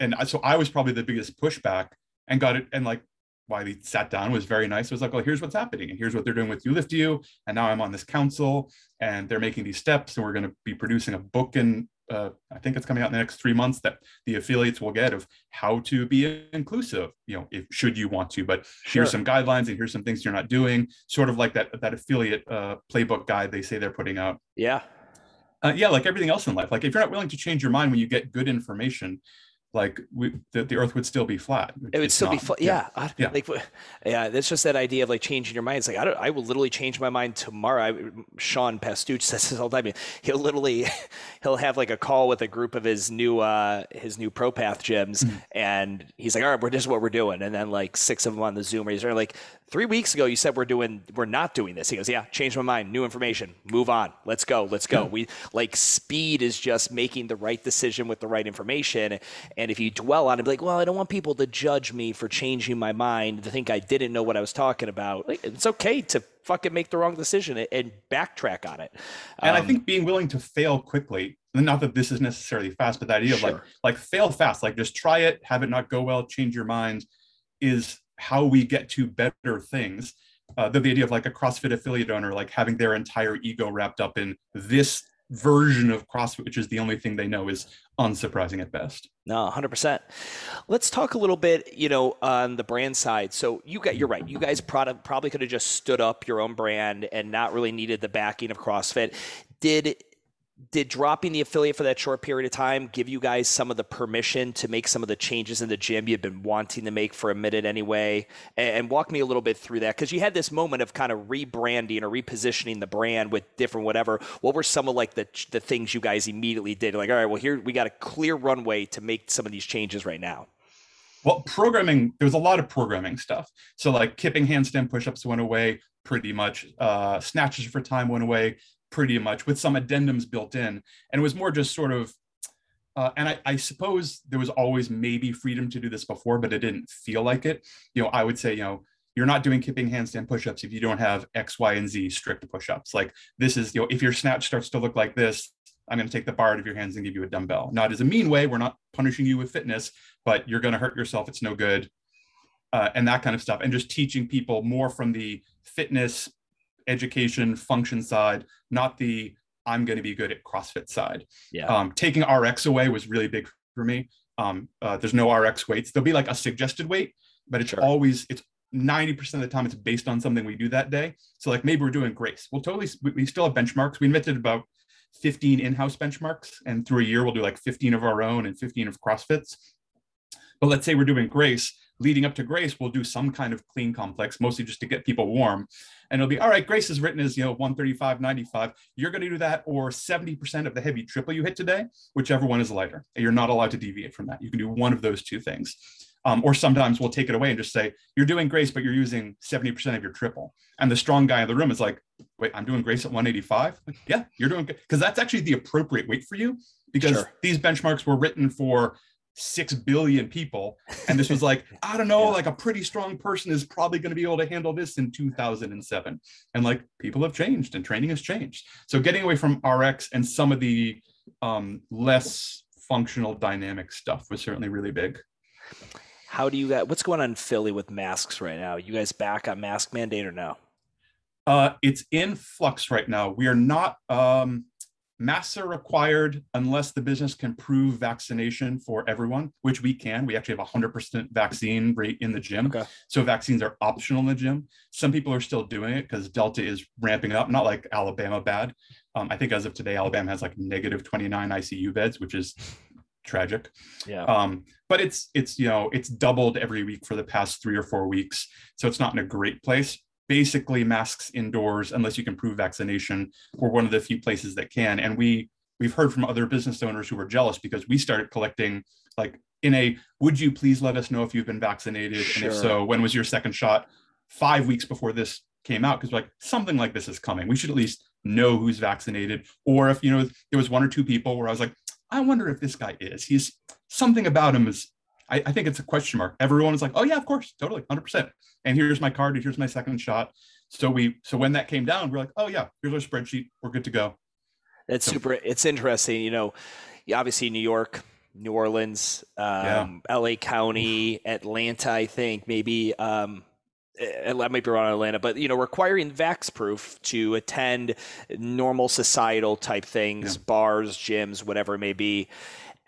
and so I was probably the biggest pushback and got it and like Wiley sat down was very nice. It was like, well, here's what's happening, and here's what they're doing with You Lift You, and now I'm on this council, and they're making these steps, and we're going to be producing a book and uh, I think it's coming out in the next three months that the affiliates will get of how to be inclusive. You know, if should you want to, but sure. here's some guidelines and here's some things you're not doing. Sort of like that that affiliate uh, playbook guide they say they're putting out. Yeah. Uh, yeah, like everything else in life. Like if you're not willing to change your mind when you get good information, like we, the, the earth would still be flat. It would still not, be flat yeah. yeah yeah. like yeah it's just that idea of like changing your mind. It's like i don't i will literally change my mind tomorrow. I, sean pastuch says this all the time. He'll literally he'll have like a call with a group of his new uh his new propath gyms mm-hmm. and he's like all right we're just what we're doing. And then like six of them on the zoom he's like three weeks ago you said we're doing we're not doing this. He goes yeah change my mind. New information. Move on. Let's go. Let's go. We like speed is just making the right decision with the right information. And if you dwell on it, be like, well, I don't want people to judge me for changing my mind, to think I didn't know what I was talking about. Like, it's okay to fucking make the wrong decision and backtrack on it. And um, I think being willing to fail quickly, not that this is necessarily fast, but the idea sure. of like, like fail fast, like just try it, have it not go well, change your mind is how we get to better things. Uh, the, the idea of like a CrossFit affiliate owner, like having their entire ego wrapped up in this version of CrossFit, which is the only thing they know, is unsurprising at best. No, 100%. Let's talk a little bit, you know, on the brand side. So you got, you're right. You guys product, probably could have just stood up your own brand and not really needed the backing of CrossFit. Did did dropping the affiliate for that short period of time give you guys some of the permission to make some of the changes in the gym you've been wanting to make for a minute anyway? And, walk me a little bit through that because you had this moment of kind of rebranding or repositioning the brand with different whatever. What were some of like the the things you guys immediately did? Like, all right, well here we got a clear runway to make some of these changes right now. Well, programming, there was a lot of programming stuff. So like kipping handstand push-ups went away pretty much. Uh, snatches for time went away pretty much with some addendums built in. And it was more just sort of, uh, and I, I, suppose there was always maybe freedom to do this before, but it didn't feel like it. You know, I would say, you know, you're not doing kipping handstand push-ups if you don't have X, Y, and Z strict push-ups. Like this is, you know, if your snatch starts to look like this, I'm going to take the bar out of your hands and give you a dumbbell. Not as a mean way. We're not punishing you with fitness, but you're going to hurt yourself. It's no good. Uh, and that kind of stuff. And just teaching people more from the fitness education function side, not the I'm going to be good at CrossFit side. Yeah. Um, taking RX away was really big for me. Um, uh, there's no RX weights. There'll be like a suggested weight, but it's sure. always it's 90% of the time it's based on something we do that day. So like maybe we're doing grace. We'll totally we, we still have benchmarks. We invented about 15 in-house benchmarks, and through a year we'll do like 15 of our own and 15 of CrossFits. But let's say we're doing grace leading up to grace, we'll do some kind of clean complex, mostly just to get people warm. And it'll be, all right, grace is written as, you know, 135, 95. You're going to do that or 70% of the heavy triple you hit today, whichever one is lighter. You're not allowed to deviate from that. You can do one of those two things. Um, or sometimes we'll take it away and just say, you're doing grace, but you're using 70% of your triple. And the strong guy in the room is like, wait, I'm doing grace at 185? Like, yeah, you're doing good. Because that's actually the appropriate weight for you because sure. these benchmarks were written for six billion people. And this was like, I don't know, yeah. like a pretty strong person is probably going to be able to handle this in 2007. And like people have changed and training has changed. So getting away from RX and some of the um, less functional dynamic stuff was certainly really big. How do you guys, what's going on in Philly with masks right now? You guys back on mask mandate or no? Uh, it's in flux right now. We are not, um, Masks are required unless the business can prove vaccination for everyone, which we can. We actually have a 100% vaccine rate in the gym. Okay. So vaccines are optional in the gym. Some people are still doing it because Delta is ramping up, not like Alabama bad. Um, I think as of today, Alabama has like negative 29 ICU beds, which is tragic. Yeah. Um, but it's it's you know it's doubled every week for the past three or four weeks, so it's not in a great place basically masks indoors unless you can prove vaccination. We're one of the few places that can. And we we've heard from other business owners who were jealous because we started collecting like in a would you please let us know if you've been vaccinated sure. and if so when was your second shot five weeks before this came out because like something like this is coming we should at least know who's vaccinated or if you know there was one or two people where i was like i wonder if this guy is he's something about him is I, I, think it's a question mark. Everyone is like, oh yeah, of course, totally, 100%. And here's my card, here's my second shot. So we, so when that came down, we're like, oh yeah, here's our spreadsheet, we're good to go. That's so, super. It's interesting, you know. Obviously, New York, New Orleans, um, yeah. L.A. County, Atlanta. I think maybe um, I might be wrong on Atlanta, but you know, requiring vax proof to attend normal societal type things, yeah. bars, gyms, whatever it may be.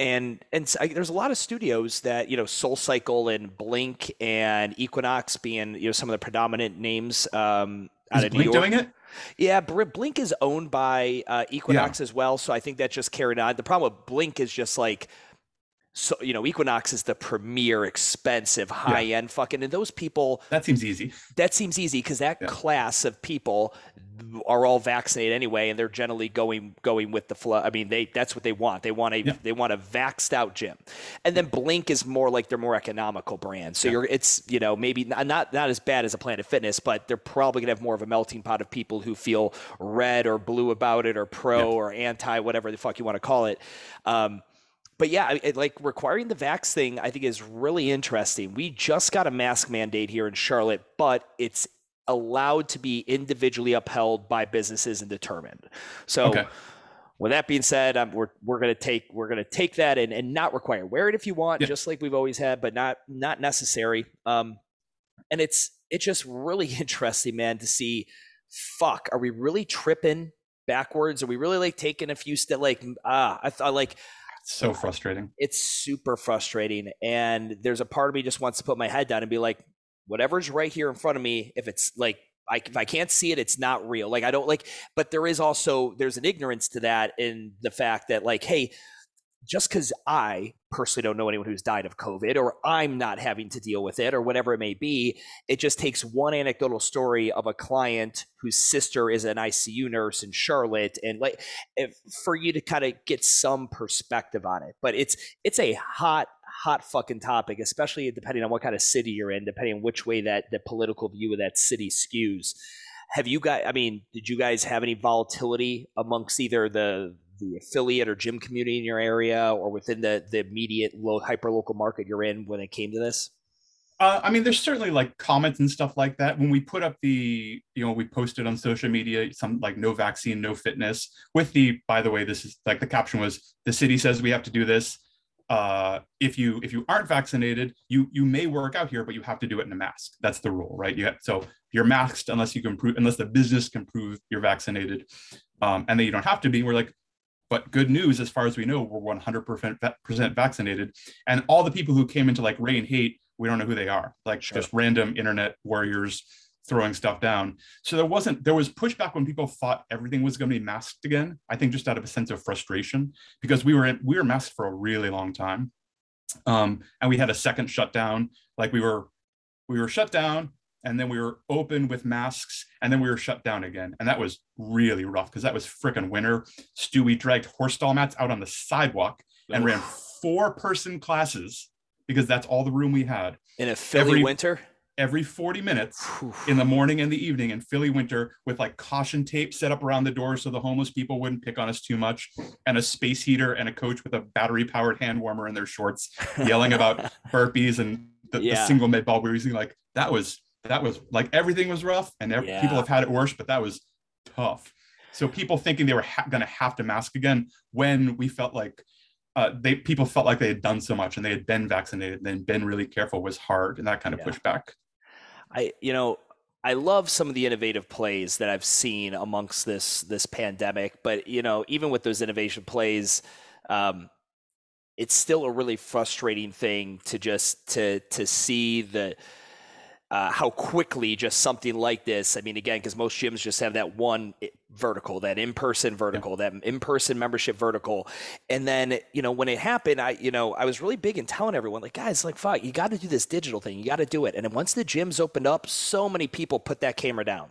And and there's a lot of studios that you know, Soul Cycle and Blink and Equinox being you know some of the predominant names um, out Is of Blink New York. doing it? Yeah, Blink is owned by uh, Equinox yeah. as well, so I think that just carried on. The problem with Blink is just like so you know equinox is the premier expensive high end yeah. fucking and those people that seems easy. That seems easy because that yeah. class of people are all vaccinated anyway and they're generally going going with the flow i mean they that's what they want. They want a yeah. they want a vaxed out gym. And then blink is more like they're more economical brand. So you're it's you know maybe not, not not as bad as a planet fitness but they're probably gonna have more of a melting pot of people who feel red or blue about it or pro or anti whatever the fuck you want to call it. Um, but yeah, it, like requiring the vax thing, I think is really interesting. We just got a mask mandate here in Charlotte, but it's allowed to be individually upheld by businesses and determined. So. Okay. With that being said, um, we're we're gonna take we're gonna take that and, and not require wear it if you want, yeah. just like we've always had, but not not necessary. Um, and it's it's just really interesting, man, to see. Fuck, are we really tripping backwards? Are we really like taking a few steps? Like ah, I thought like so frustrating. It's super frustrating. And there's a part of me just wants to put my head down and be like, whatever's right here in front of me, if it's like, I, if I can't see it, it's not real. Like I don't like, but there is also there's an ignorance to that in the fact that like, hey, just because I personally don't know anyone who's died of COVID or I'm not having to deal with it or whatever it may be, it just takes one anecdotal story of a client whose sister is an ICU nurse in Charlotte and like if, for you to kind of get some perspective on it. But it's it's a hot hot fucking topic, especially depending on what kind of city you're in, depending on which way that the political view of that city skews. Have you guys? I mean, did you guys have any volatility amongst either the the affiliate or gym community in your area or within the the immediate low hyper local market you're in when it came to this? Uh, I mean, there's certainly like comments and stuff like that. When we put up the, you know, we posted on social media some like no vaccine, no fitness with the, by the way, this is like the caption was the city says we have to do this. Uh, if you if you aren't vaccinated, you you may work out here, but you have to do it in a mask. That's the rule, right? You have, so you're masked unless you can prove unless the business can prove you're vaccinated, um, and then you don't have to be. We're like, but good news, as far as we know, we're 100% vaccinated. And all the people who came into like Ray and Hate, we don't know who they are. Like sure. just random internet warriors throwing stuff down. So there wasn't, there was pushback when people thought everything was going to be masked again. I think just out of a sense of frustration because we were in, we were masked for a really long time. Um, and we had a second shutdown. Like we were, we were shut down and then we were open with masks and then we were shut down again. And that was really rough because that was freaking winter. Stewie dragged horse stall mats out on the sidewalk and ran four person classes because that's all the room we had. In a philly every, winter? every 40 minutes in the morning and the evening in philly winter with like caution tape set up around the door so the homeless people wouldn't pick on us too much and a space heater and a coach with a battery powered hand warmer in their shorts yelling about burpees and the, yeah. the single med ball we were using like that was that was like everything was rough and every, yeah. people have had it worse, but that was tough. So people thinking they were ha- going to have to mask again when we felt like uh, they people felt like they had done so much and they had been vaccinated and been really careful was hard and that kind of yeah. pushback. I you know I love some of the innovative plays that I've seen amongst this this pandemic, but you know even with those innovation plays. Um, it's still a really frustrating thing to just to to see the uh, how quickly just something like this. I mean, again, because most gyms just have that one vertical, that in-person vertical, yeah. that in-person membership vertical, and then you know when it happened, I you know I was really big in telling everyone like, guys, like, fuck, you got to do this digital thing, you got to do it. And then once the gyms opened up, so many people put that camera down.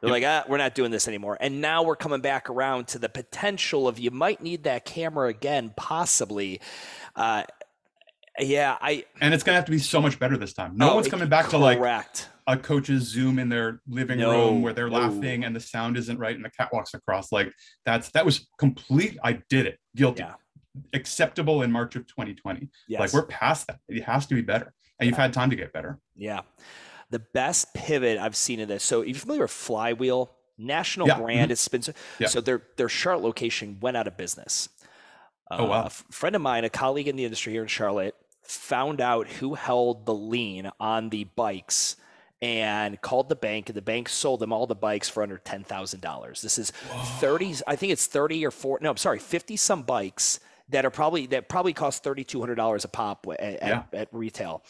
They're yep. like, ah, we're not doing this anymore. And now we're coming back around to the potential of you might need that camera again, possibly. Uh, yeah, I and it's gonna have to be so much better this time. No oh, one's coming back correct. to like a coach's Zoom in their living no, room where they're no. laughing and the sound isn't right and the cat walks across. Like that's that was complete. I did it. Guilty. Yeah. Acceptable in March of 2020. Yes. Like we're past that. It has to be better, and you've had time to get better. Yeah. The best pivot I've seen in this. So, you familiar with Flywheel? National yeah. brand. Mm-hmm. It's been so, yeah. so their their Charlotte location went out of business. Oh wow! Uh, a friend of mine, a colleague in the industry here in Charlotte, found out who held the lien on the bikes and called the bank and the bank sold them all the bikes for under $10,000. This is Whoa. 30 I think it's 30 or 4 no, I'm sorry, 50 some bikes that are probably that probably cost $3200 a pop at, yeah. at, at retail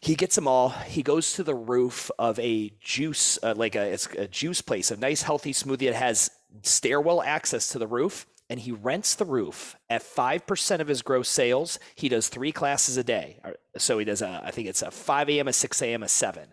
he gets them all. He goes to the roof of a juice, uh, like a, a juice place, a nice healthy smoothie that has stairwell access to the roof and he rents the roof at 5% of his gross sales. He does three classes a day. So he does, a, I think it's a 5 a.m., a 6 a.m., a 7.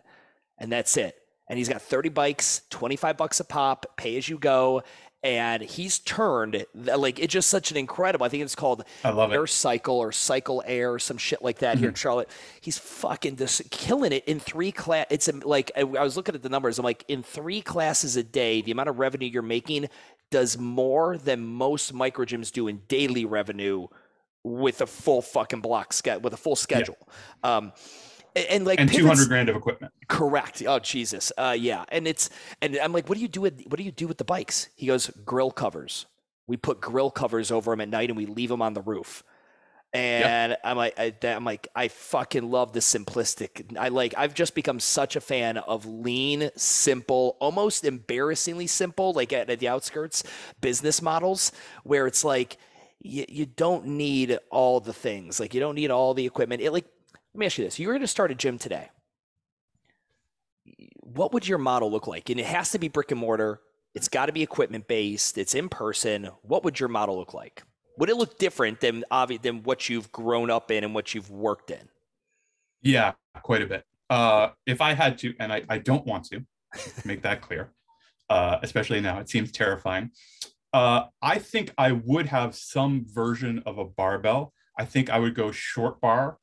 And that's it. And he's got 30 bikes, 25 bucks a pop, pay as you go. And he's turned like it's just such an incredible. I think it's called I love Air it. Cycle or Cycle Air or some shit like that mm-hmm. here in mm-hmm. Charlotte. He's fucking just killing it in three class. It's like I was looking at the numbers. I'm like in three classes a day, the amount of revenue you're making does more than most micro gyms do in daily revenue with a full fucking block schedule with a full schedule. Yeah. Um, and, and, like and 200 grand of equipment. Correct. Oh Jesus. Uh, yeah. And it's and I'm like, what do you do with what do you do with the bikes? He goes grill covers. We put grill covers over them at night and we leave them on the roof. And yep. I'm like, I, am like, I fucking love the simplistic. I like, I've just become such a fan of lean, simple, almost embarrassingly simple, like at, at the outskirts business models where it's like, you, you don't need all the things. Like, you don't need all the equipment. It like, let me ask you this: You were going to start a gym today. What would your model look like? And it has to be brick and mortar. It's got to be equipment based. It's in person. What would your model look like? Would it look different than obvi- than what you've grown up in and what you've worked in? Yeah, quite a bit. Uh, if I had to, and I, I don't want to make that clear, uh, especially now, it seems terrifying. Uh, I think I would have some version of a barbell. I think I would go short bar,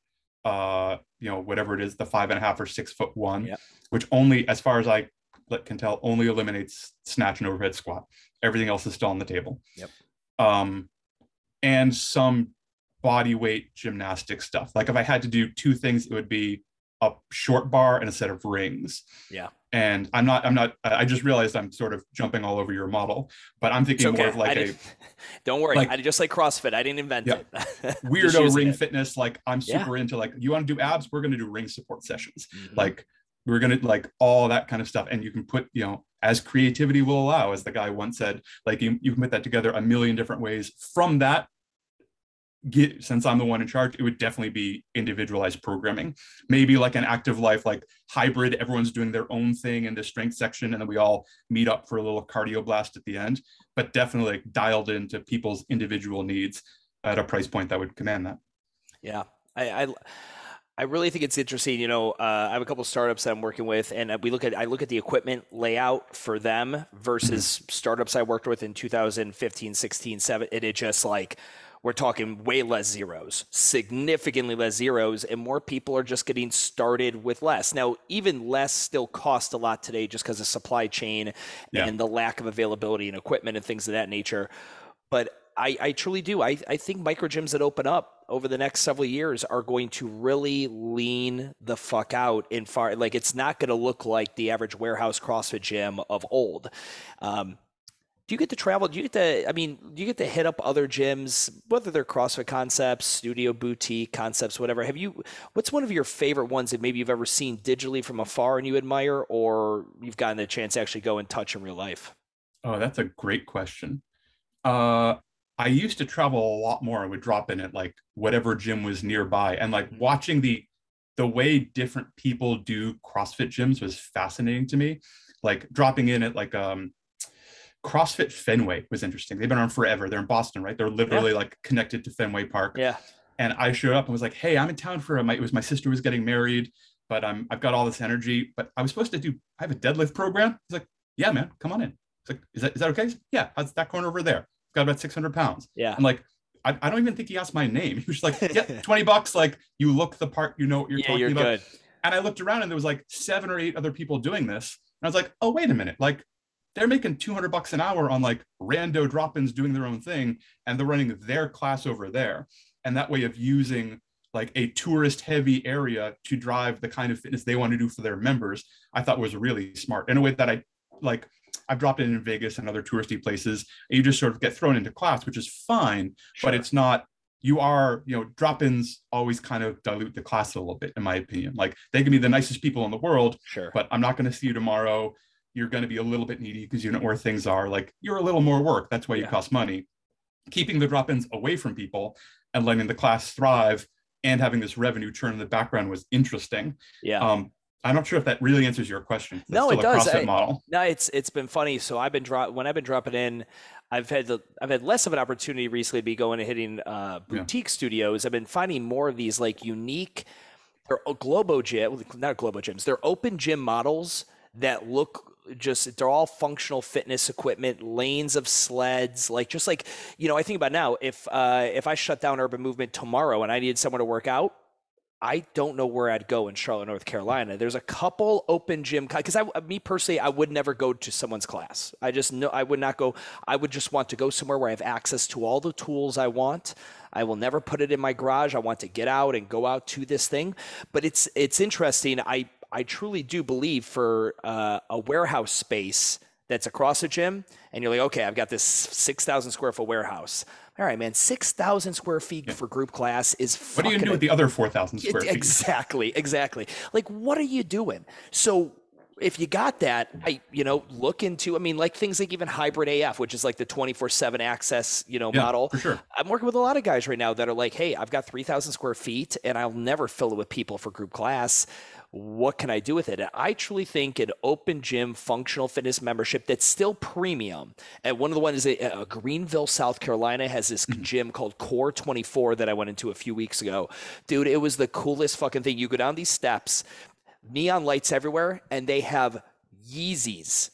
uh, you know, whatever it is, the five and a half or six foot one, yep. which only, as far as I can tell, only eliminates snatch and overhead squat. Everything else is still on the table. Yep. Um, and some body weight gymnastic stuff. Like if I had to do two things, it would be a short bar and a set of rings. Yeah. And I'm not, I'm not, I just realized I'm sort of jumping all over your model, but I'm thinking okay. more of like a, don't worry. Like, I just like CrossFit. I didn't invent yeah, it. weirdo ring it. fitness. Like I'm super yeah. into like, you want to do abs? We're going to do ring support sessions. Mm-hmm. Like we're going to like all that kind of stuff. And you can put, you know, as creativity will allow, as the guy once said, like you, you can put that together a million different ways. From that, get since I'm the one in charge, it would definitely be individualized programming. Maybe like an active life, like hybrid, everyone's doing their own thing in the strength section, and then we all meet up for a little cardio blast at the end. But definitely like dialed into people's individual needs at a price point that would command that. Yeah, I, I I really think it's interesting. You know, uh, I have a couple startups that I'm working with, and we look at I look at the equipment layout for them versus mm-hmm. startups I worked with in 2015, 16, 7. And it just like we're talking way less zeros, significantly less zeros, and more people are just getting started with less. Now, even less still costs a lot today just because of supply chain yeah. and the lack of availability and equipment and things of that nature. But I, I truly do. I, I think micro gyms that open up over the next several years are going to really lean the fuck out in far like it's not going to look like the average warehouse CrossFit gym of old. Um, do you get to travel? Do you get to, I mean, do you get to hit up other gyms, whether they're CrossFit concepts, studio boutique concepts, whatever? Have you, what's one of your favorite ones that maybe you've ever seen digitally from afar and you admire, or you've gotten the chance to actually go and touch in real life? Oh, that's a great question. Uh, I used to travel a lot more. I would drop in at like whatever gym was nearby, and like mm-hmm. watching the the way different people do CrossFit gyms was fascinating to me. Like dropping in at like um CrossFit Fenway was interesting. They've been around forever. They're in Boston, right? They're literally yeah. like connected to Fenway Park. Yeah. And I showed up and was like, "Hey, I'm in town for a, my, it was my sister was getting married, but I'm I've got all this energy, but I was supposed to do I have a deadlift program." He's like, "Yeah, man, come on in." It's like, "Is that is that okay?" Yeah, how's that corner over there? Got about 600 pounds. Yeah. I'm like, I, I, don't even think he asked my name. He was like, yeah, 20 bucks. Like you look the part, you know what you're yeah, talking you're about. Good. And I looked around and there was like seven or eight other people doing this. And I was like, oh, wait a minute. Like they're making 200 bucks an hour on like rando drop-ins doing their own thing. And they're running their class over there. And that way of using like a tourist heavy area to drive the kind of fitness they want to do for their members, I thought was really smart in a way that I like I've dropped in in Vegas and other touristy places. you just sort of get thrown into class, which is fine, sure. but it's not you are, you know, drop-ins always kind of dilute the class a little bit, in my opinion. Like they can be the nicest people in the world, Sure. but I'm not going to see you tomorrow. You're going to be a little bit needy because you know where things are. Like you're a little more work. That's why you Yeah. cost money. Keeping the drop-ins away from people and letting the class thrive and having this revenue churn in the background was interesting. yeah. Um, I'm not sure if that really answers your question. No, it does. I- model. No, it's it's been funny. So I've been drop when I've been dropping in. I've had the, I've had less of an opportunity recently to be going and hitting uh, Yeah. boutique studios. I've been finding more of these like unique, they're Globo gym, not Globo gyms. They're open gym models that look just they're all functional fitness equipment, lanes of sleds, like just like you know. I think about now if uh, if I shut down Urban Movement tomorrow and I needed somewhere to work out, I don't know where I'd go in Charlotte, North Carolina. There's a couple open gym because I, me personally, I would never go to someone's class. I just know I would not go. I would just want to go somewhere where I have access to all the tools I want. I will never put it in my garage. I want to get out and go out to this thing. But it's it's interesting. I I truly do believe for uh, a warehouse space that's across a gym, and you're like, okay, I've got this six thousand square foot warehouse. All right, man, six thousand square feet for group class is What are you fucking going to do with the other 4,000 square feet? Exactly, exactly. Like, what are you doing? So, if you got that, I you know look into. I mean, like things like even hybrid AF, which is like the twenty four seven access you know Yeah, model. for sure. I'm working with a lot of guys right now that are like, hey, I've got three thousand square feet, and I'll never fill it with people for group class. What can I do with it? And I truly think an open gym functional fitness membership that's still premium. And one of the ones is uh, Greenville, South Carolina, has this gym called Core 24 that I went into a few weeks ago. Dude, it was the coolest fucking thing. You go down these steps, neon lights everywhere, and they have Yeezys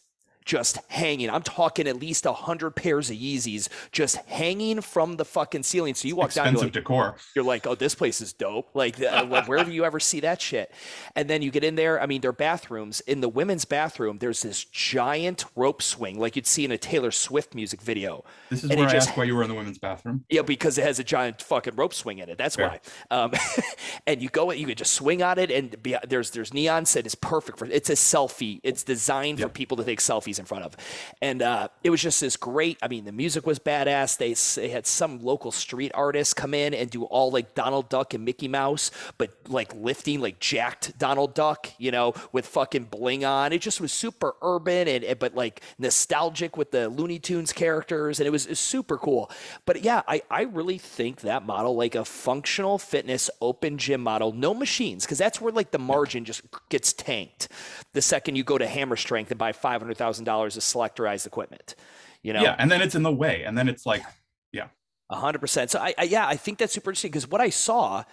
just hanging. I'm talking at least a hundred pairs of Yeezys just hanging from the fucking ceiling. So you walk down, you're like, decor. you're like, oh, this place is dope. Like, uh, where do you ever see that shit? And then you get in there. I mean, their bathrooms. In the women's bathroom, there's this giant rope swing, like you'd see in a Taylor Swift music video. This is And where I just- asked why you were in the women's bathroom. Yeah, because it has a giant fucking rope swing in it. That's Fair. why. Um, and you go, you could just swing on it, and be, there's there's neon set. It's perfect for. It's a selfie. It's designed for people to take selfies in front of. And uh, it was just this great. I mean, the music was badass. They they had some local street artists come in and do all like Donald Duck and Mickey Mouse, but like lifting like jacked Donald Duck, you know, with fucking bling on. It just was super urban and, and- but like nostalgic with the Looney Tunes characters, and it was, it was super cool. But yeah, I I really think that model, like a functional fitness open gym model, no machines, because that's where like the margin just gets tanked. The second you go to Hammer Strength and buy five hundred thousand dollars of selectorized equipment, you know, Yeah, and then it's in the way, and then it's like, yeah. a hundred percent. So I, I yeah, I think that's super interesting because what I saw,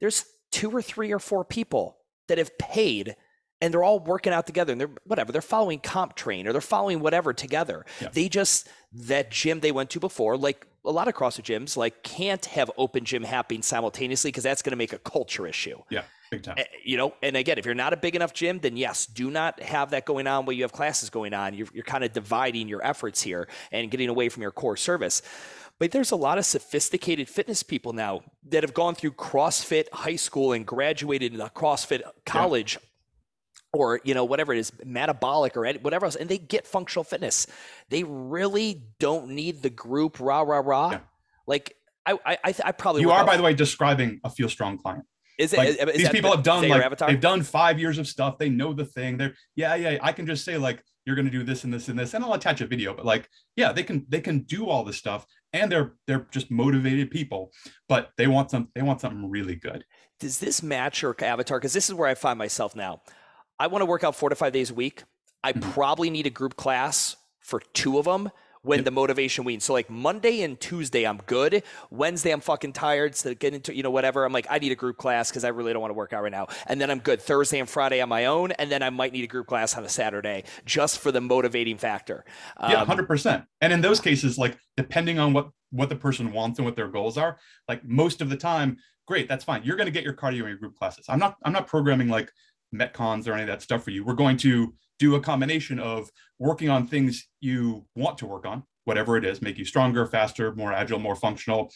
there's two or three or four people that have paid and they're all working out together and they're whatever, they're following CompTrain or they're following whatever together. Yeah. They just that gym they went to before, like a lot of CrossFit gyms, like can't have open gym happening simultaneously because that's going to make a culture issue. yeah, big time. Eh, you know and again if you're not a big enough gym then yes do not have that going on while you have classes going on you're, you're kind of dividing your efforts here and getting away from your core service but there's a lot of sophisticated fitness people now that have gone through crossfit high school and graduated in a crossfit college or you know whatever it is metabolic or whatever else and they get functional fitness they really don't need the group rah rah rah Yeah. like I, I, I, probably You are, out- by the way, describing a feel strong client. is it Like is- is these that people have done like they've done five years of stuff. They know the thing. They're yeah, yeah. I can just say like you're going to do this and this and this, and I'll attach a video. But like, yeah, they can they can do all this stuff, and they're they're just motivated people. But they want some they want something really good. does this match your avatar? Because this is where I find myself now. I want to work out four to five days a week. I Mhm. probably need a group class for two of them when Yep. the motivation weans. So like Monday and Tuesday, I'm good. Wednesday, I'm fucking tired. So get into you know whatever. I'm like I need a group class because I really don't want to work out right now. And then I'm good Thursday and Friday on my own. And then I might need a group class on a Saturday just for the motivating factor. Yeah, Um, hundred percent. And in those cases, like depending on what what the person wants and what their goals are, like most of the time, great, that's fine. You're going to get your cardio in your group classes. I'm not I'm not programming like metcons or any of that stuff for you. We're going to do a combination of working on things you want to work on, whatever it is, make you stronger, faster, more agile, more functional.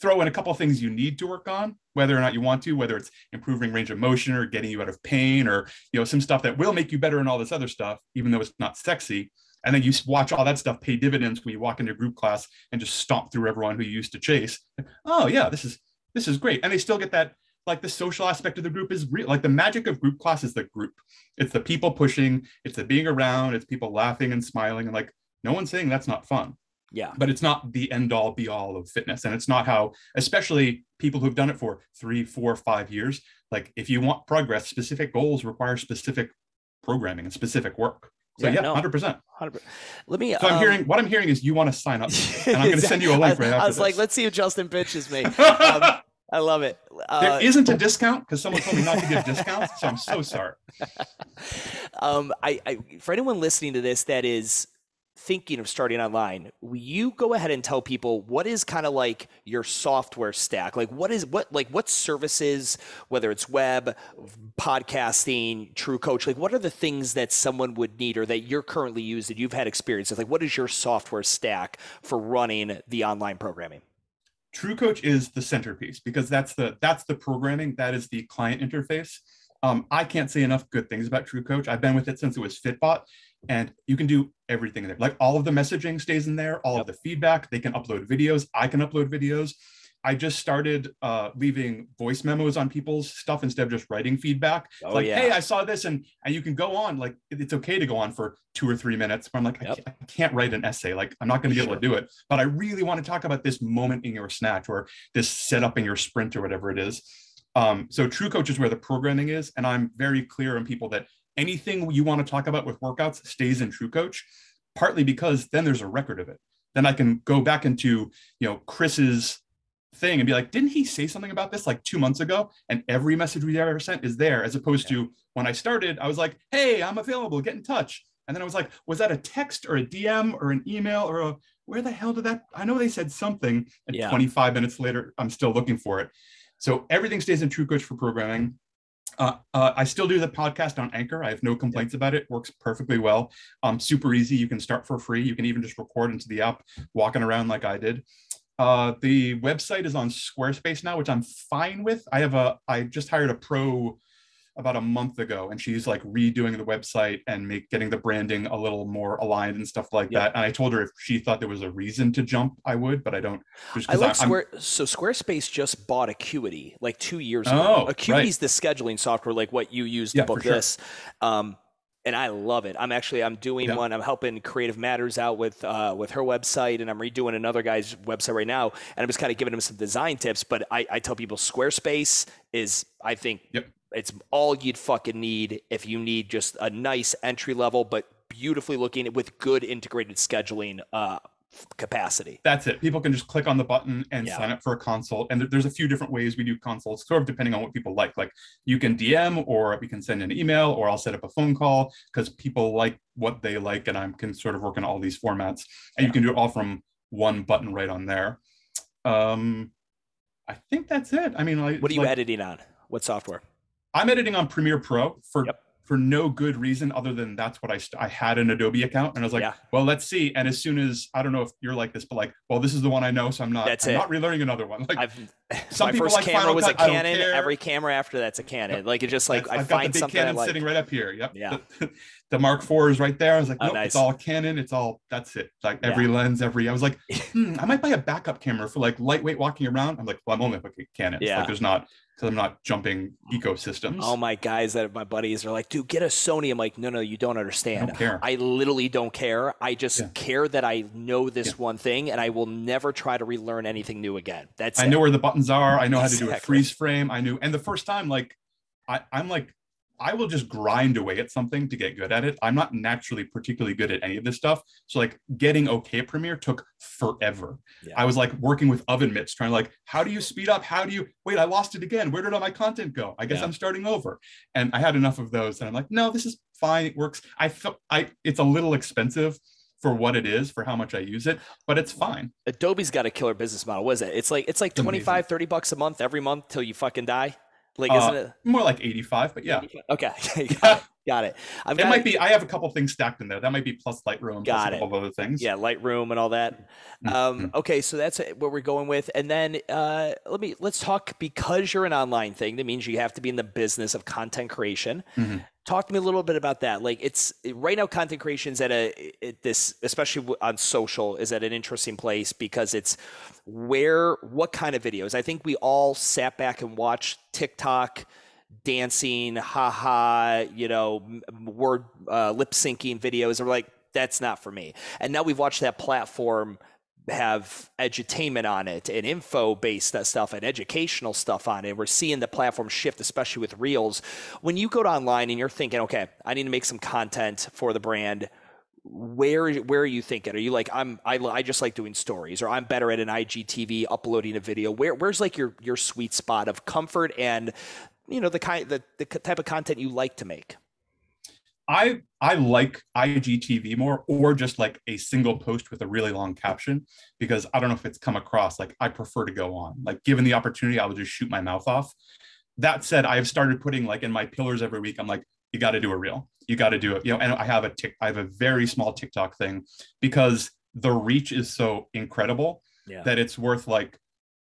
Throw in a couple of things you need to work on, whether or not you want to, whether it's improving range of motion or getting you out of pain or you know some stuff that will make you better and all this other stuff, even though it's not sexy and then you watch all that stuff pay dividends when you walk into group class and just stomp through everyone who you used to chase oh yeah this is this is great and they still get that like the social aspect of the group is real like the magic of group class is the group it's the people pushing it's the being around it's people laughing and smiling and like no one's saying that's not fun yeah but it's not the end all be all of fitness and it's not how especially people who've done it for three four five years like if you want progress specific goals require specific programming and specific work so yeah, yeah 100%. 100%. Let me. So I'm um, hearing what I'm hearing is you want to sign up, and I'm going to send you a link right after. I was this. like, let's see if Justin pitches me. Um, I love it. Uh, there isn't a discount because someone told me not to give discounts, so I'm so sorry. um, I, I, for anyone listening to this that is thinking of starting online, will you go ahead and tell people what is kind of like your software stack? Like what is what like what services, whether it's web, podcasting, True Coach, like what are the things that someone would need or that you're currently using, you've had experience with? Like what is your software stack for running the online programming? True Coach is the centerpiece because that's the that's the programming, that is the client interface. Um, I can't say enough good things about True Coach. I've been with it since it was Fitbot, and you can do everything in there. Like all of the messaging stays in there, all yep. of the feedback. They can upload videos. I can upload videos. I just started uh, leaving voice memos on people's stuff instead of just writing feedback. Oh, like, yeah. hey, I saw this, and and you can go on. Like, it's okay to go on for two or three minutes. But I'm like, yep. I, can't, I, can't, write an essay. Like, I'm not going to be able to do it. But I really want to talk about this moment in your snatch or this setup in your sprint or whatever it is. Um, so True Coach is where the programming is, and I'm very clear on people that anything you want to talk about with workouts stays in True Coach, partly because then there's a record of it. Then I can go back into, you know, Chris's thing and be like, didn't he say something about this like two months ago? And every message we ever sent is there, as opposed yeah. to when I started, I was like, hey, I'm available, get in touch. And then I was like, was that a text or a DM or an email or a where the hell did that? I know they said something. And yeah. 25 minutes later, I'm still looking for it. So everything stays in True Coach for programming. Uh, uh, I still do the podcast on Anchor. I have no complaints about it. Works perfectly well. Um, super easy. You can start for free. You can even just record into the app, walking around like I did. Uh, the website is on Squarespace now, which I'm fine with. I have a. I just hired a pro about a month ago and she's like redoing the website and make getting the branding a little more aligned and stuff like that and i told her if she thought there was a reason to jump i would but i don't i like I, square so squarespace just bought acuity like two years ago oh, acuity's right. the scheduling software like what you use to yeah, book this um, and I love it. I'm actually I'm doing one. I'm helping Creative Matters out with uh, with her website, and I'm redoing another guy's website right now. And I'm just kind of giving him some design tips. But I, I tell people Squarespace is I think yep. It's all you'd fucking need if you need just a nice entry level, but beautifully looking with good integrated scheduling uh, capacity. That's it. People can just click on the button and yeah. sign up for a consult. And there's a few different ways we do consults, sort of depending on what people like. Like you can DM or we can send an email or I'll set up a phone call because people like what they like and I can sort of work in all these formats. And yeah. you can do it all from one button right on there. Um, I think that's it. I mean, like, what are you like, editing on? What software? I'm editing on Premiere Pro for yep. For no good reason other than that's what I st- I had an Adobe account and I was like, yeah. well, let's see. And as soon as I don't know if you're like this, but like, well, this is the one I know, so I'm not. That's I'm it. not relearning another one. Like, I've, some my first like camera Final was Cut, a Canon. Every camera after that's a Canon. Yep. Like it just like I I've find got the big something Canon like. sitting right up here. Yep. Yeah. The, the Mark IV is right there. I was like, oh, nice. it's all Canon. It's all that's it. Like every yeah. lens, every. I was like, hmm, I might buy a backup camera for like lightweight walking around. I'm like, well, I'm only like Canon. Yeah. Like there's not because I'm not jumping ecosystems. All my guys that my buddies are like, dude, get a Sony. I'm like, no, no, you don't understand. I, don't care. I literally don't care. I just yeah. care that I know this yeah. one thing and I will never try to relearn anything new again. That's I it. know where the buttons are. I know exactly. how to do a freeze frame. I knew and the first time, like I, I'm like I will just grind away at something to get good at it. I'm not naturally particularly good at any of this stuff. So like getting okay at Premiere took forever. Yeah. I was like working with oven mitts, trying to like, how do you speed up? How do you wait? I lost it again. Where did all my content go? I guess yeah. I'm starting over. And I had enough of those. And I'm like, no, this is fine. It works. I felt I it's a little expensive for what it is for how much I use it, but it's fine. Adobe's got a killer business model. was it? It's like it's like 25, 30 bucks a month every month till you fucking die. Like, isn't uh, it more like 85? But yeah. 85. Okay. got, it. got it. I've it might be, I have a couple things stacked in there. That might be plus Lightroom, got plus it. a couple other things. Yeah. Lightroom and all that. Mm-hmm. Um, okay. So that's what we're going with. And then uh, let me, let's talk because you're an online thing. That means you have to be in the business of content creation. Mm-hmm. Talk to me a little bit about that. Like it's right now content creation is at a it, this especially on social is at an interesting place because it's where what kind of videos? I think we all sat back and watched tiktok dancing haha you know word uh, lip syncing videos and we're like that's not for me. And now we've watched that platform have edutainment on it and info based stuff and educational stuff on it. We're seeing the platform shift, especially with Reels. When you go to online and you're thinking, okay, I need to make some content for the brand, where where are you thinking? Are you like I'm I, I just like doing stories, or I'm better at an IGTV uploading a video? Where where's like your your sweet spot of comfort and you know the kind the, the type of content you like to make? I I like IGTV more or just like a single post with a really long caption because I don't know if it's come across like I prefer to go on. Like given the opportunity, I will just shoot my mouth off. That said, I have started putting like in my pillars every week. I'm like, you got to do a reel. You got to do it. You know, and I have a tick. I have a very small TikTok thing because the reach is so incredible yeah. that it's worth like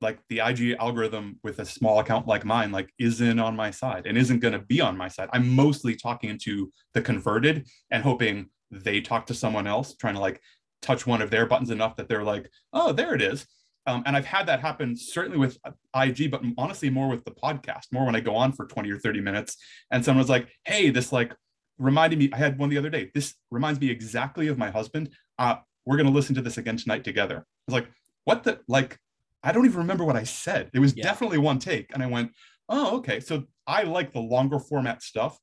like the IG algorithm with a small account like mine, like isn't on my side and isn't going to be on my side. I'm mostly talking to the converted and hoping they talk to someone else, trying to like touch one of their buttons enough that they're like, oh, there it is. Um, and I've had that happen certainly with IG, but honestly more with the podcast, more when I go on for 20 or 30 minutes and someone's like, hey, this like reminded me, I had one the other day. This reminds me exactly of my husband. Uh, we're going to listen to this again tonight together. I was like, what the, like, I don't even remember what I said. It was yeah. definitely one take. And I went, oh, okay. So I like the longer format stuff.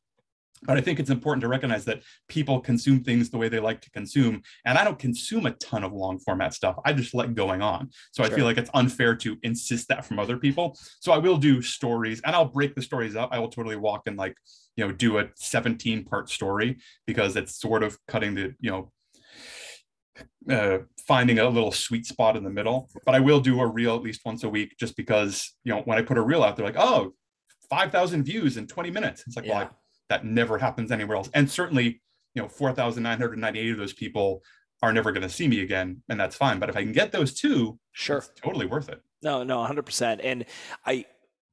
But I think it's important to recognize that people consume things the way they like to consume. And I don't consume a ton of long format stuff. I just like going on. So sure. I feel like it's unfair to insist that from other people. So I will do stories and I'll break the stories up. I will totally walk and like, you know, do a 17 part story because it's sort of cutting the, you know, uh, finding a little sweet spot in the middle. But I will do a reel at least once a week, just because you know when I put a reel out, they're like, "Oh, 5,000 views in 20 minutes." It's like, yeah. well, I, that never happens anywhere else. And certainly, you know, 4,998 of those people are never going to see me again, and that's fine. But if I can get those two, sure, totally worth it. No, no, 100%. And I,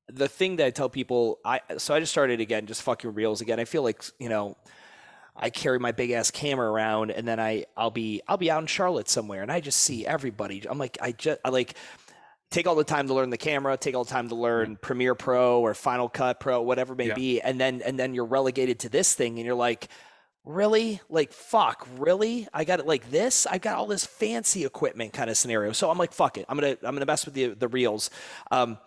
the thing that I tell people, I so I just started again, just fucking reels again. I feel like you know I carry my big ass camera around and then I I'll be I'll be out in Charlotte somewhere and I just see everybody. I'm like I just I like take all the time to learn the camera, take all the time to learn Premiere Pro or Final Cut Pro, whatever it may yeah. be, and then and then you're relegated to this thing and you're like really? Like fuck really? I got it like this? I got all this fancy equipment kind of scenario. So i'm like fuck it. I'm gonna i'm gonna mess with the the reels. Um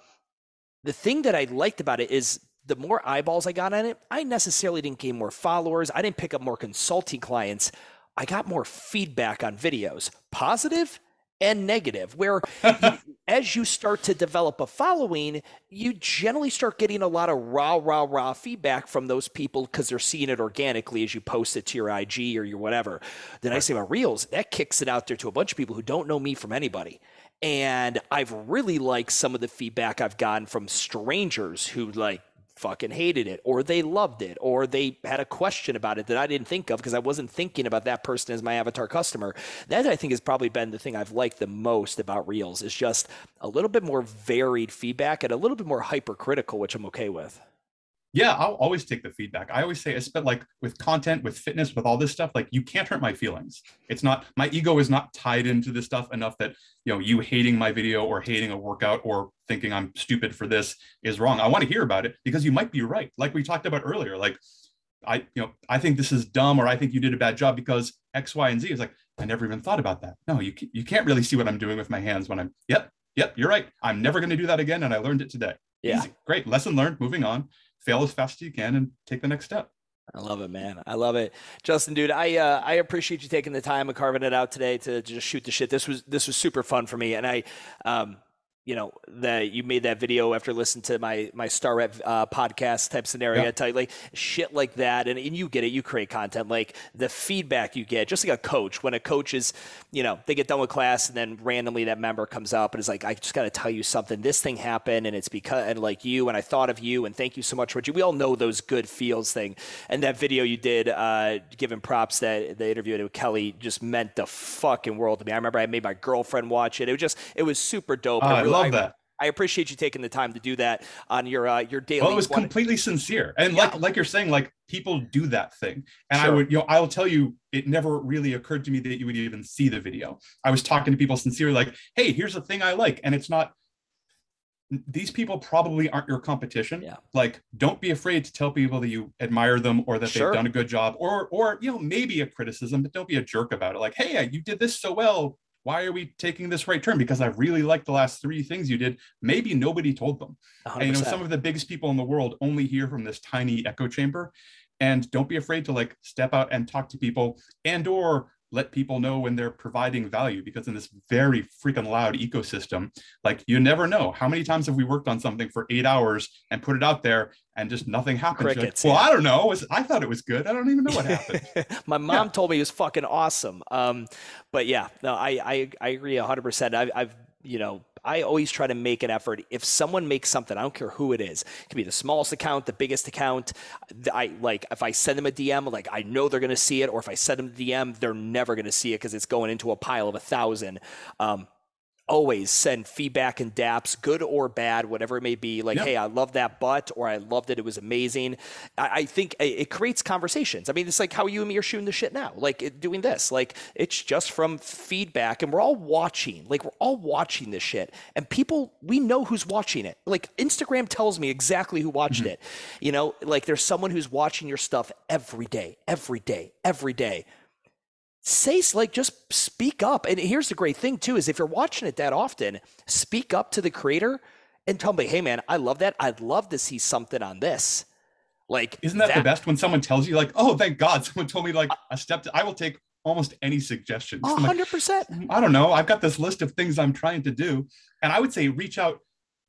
the thing that i liked about it is the more eyeballs I got on it, I necessarily didn't gain more followers. I didn't pick up more consulting clients. I got more feedback on videos, positive and negative, where you, as you start to develop a following, you generally start getting a lot of raw, raw, raw feedback from those people because they're seeing it organically as you post it to your IG or your whatever. The nice thing about Reels, that kicks it out there to a bunch of people who don't know me from anybody. And I've really liked some of the feedback I've gotten from strangers who like fucking hated it or they loved it or they had a question about it that I didn't think of because I wasn't thinking about that person as my avatar customer. That I think has probably been the thing I've liked the most about Reels is just a little bit more varied feedback and a little bit more hypercritical, which I'm okay with yeah i'll always take the feedback. I always say it's but like with content with fitness with all this stuff like you can't hurt my feelings. It's not my ego is not tied into this stuff enough that you know you hating my video or hating a workout or thinking i'm stupid for this is wrong. I want to hear about it because you might be right. Like we talked about earlier like i you know i think this is dumb or i think you did a bad job because x y and z. Is like i never even thought about that. No you, you can't really see what i'm doing with my hands when i'm yep yep you're right. I'm never going to do that again and i learned it today. Yeah. Easy. great. Lesson learned. Moving on fail as fast as you can and take the next step. I love it, man. I love it, Justin, dude. I uh, I appreciate you taking the time and carving it out today to just shoot the shit. This was this was super fun for me, and I, um, you know that you made that video after listening to my my star rep uh, podcast type scenario. Yeah. I tell you, like shit like that, and, and you get it. You create content, like the feedback you get, just like a coach. When a coach is, you know, they get done with class, and then randomly that member comes up and is like, "I just got to tell you something. This thing happened, and it's because and like you, and I thought of you, and thank you so much, Richie." We all know those good feels thing, and that video you did, uh, giving props that the interview with Kelly just meant the fucking world to me. I remember I made my girlfriend watch it. It was just, it was super dope. Uh, love I, that. I appreciate you taking the time to do that on your uh, your daily. Well, it was one. completely sincere, and yeah. like like you're saying, like people do that thing, and sure. I would, you know, I will tell you, it never really occurred to me that you would even see the video. I was talking to people sincerely, like, hey, here's a thing I like, and it's not. These people probably aren't your competition. Yeah. Like, don't be afraid to tell people that you admire them or that sure. they've done a good job, or or you know maybe a criticism, but don't be a jerk about it. Like, hey, you did this so well why are we taking this right turn? Because I really like the last three things you did. Maybe nobody told them. 100%. And you know, some of the biggest people in the world only hear from this tiny echo chamber. And don't be afraid to like step out and talk to people and or let people know when they're providing value because in this very freaking loud ecosystem like you never know. How many times have we worked on something for eight hours and put it out there and just nothing happens Crickets, like, well yeah. i don't know. I thought it was good. I don't even know what happened. My mom yeah. told me it was fucking awesome. Um, but yeah no i i, I agree 100% I've, I've you know I always try to make an effort. If someone makes something, I don't care who it is. It could be the smallest account, the biggest account. I like if I send them a DM, like I know they're to see it, or if I send them a DM, they're never to see it because it's going into a pile of a thousand. Um, always send feedback and daps, good or bad, whatever it may be. Like, yep. hey, I love that butt, or I loved it. It was amazing. I, I, think it creates conversations. I mean, it's like how you and me are shooting the shit now, like doing this. Like, it's just from feedback, and we're all watching. Like, we're all watching this shit, and people, we know who's watching it. Like, Instagram tells me exactly who watched mm-hmm. it. You know, like there's someone who's watching your stuff every day, every day, every day say like just speak up. And here's the great thing too is if you're watching it that often speak up to the creator and tell me hey man i love that. I'd love to see something on this. Like isn't that, that the best when someone tells you like oh thank god someone told me like a step to, i will take almost any suggestions 100% like, i don't know. I've got this list of things i'm trying to do. And i would say reach out.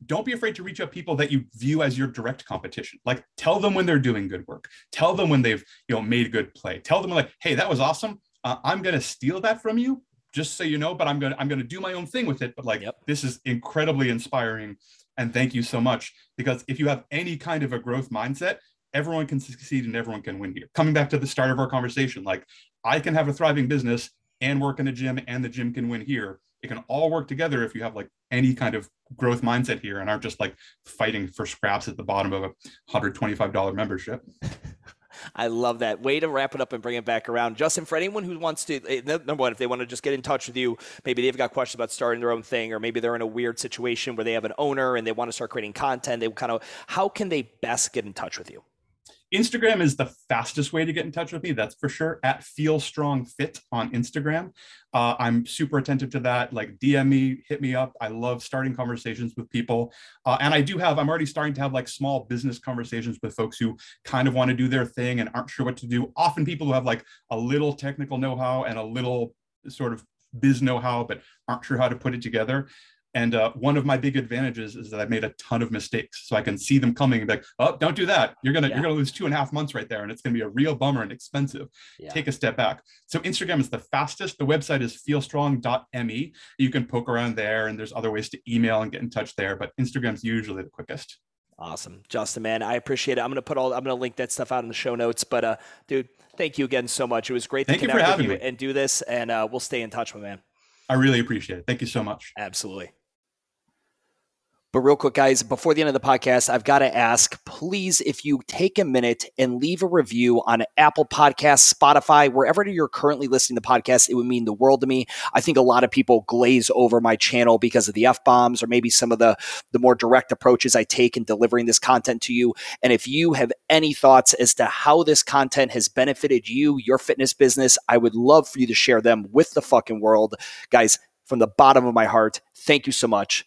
Don't be afraid to reach out people that you view as your direct competition. Like tell them when they're doing good work. Tell them when they've you know made good play. Tell them like hey that was awesome uh, I'm going to steal that from you, just so you know. But I'm going to I'm going to do my own thing with it. But like yep. this is incredibly inspiring, and thank you so much. Because if you have any kind of a growth mindset, everyone can succeed and everyone can win here. Coming back to the start of our conversation, like I can have a thriving business and work in a gym, and the gym can win here. It can all work together if you have like any kind of growth mindset here and aren't just like fighting for scraps at the bottom of a $125 membership. I love that. Way to wrap it up and bring it back around. Justin, for anyone who wants to, eh, number one, if they want to just get in touch with you, maybe they've got questions about starting their own thing, or maybe they're in a weird situation where they have an owner and they want to start creating content, they kind of, how can they best get in touch with you? Instagram is the fastest way to get in touch with me. That's for sure. At Feel Strong Fit on Instagram. Uh, I'm super attentive to that. Like DM me, hit me up. I love starting conversations with people. Uh, and I do have, I'm already starting to have like small business conversations with folks who kind of want to do their thing and aren't sure what to do. Often people who have like a little technical know how and a little sort of biz know how, but aren't sure how to put it together. And uh, one of my big advantages is that I've made a ton of mistakes, so I can see them coming and be like, "Oh, don't do that. You're gonna yeah. you're gonna lose two and a half months right there, and it's gonna be a real bummer and expensive. Yeah. Take a step back." So Instagram is the fastest. The website is feelstrong.me. You can poke around there, and there's other ways to email and get in touch there, but Instagram's usually the quickest. Awesome, Justin, man, I appreciate it. I'm gonna put all I'm gonna link that stuff out in the show notes, but uh, dude, thank you again so much. It was great thank to connect with you me. and do this, and uh, we'll stay in touch, my man. I really appreciate it. Thank you so much. Absolutely. But real quick, guys, before the end of the podcast, I've got to ask please, if you take a minute and leave a review on Apple Podcasts, Spotify, wherever you're currently listening to podcasts, it would mean the world to me. I think a lot of people glaze over my channel because of the F bombs or maybe some of the, the more direct approaches I take in delivering this content to you. And if you have any thoughts as to how this content has benefited you, your fitness business, I would love for you to share them with the fucking world. Guys, from the bottom of my heart, thank you so much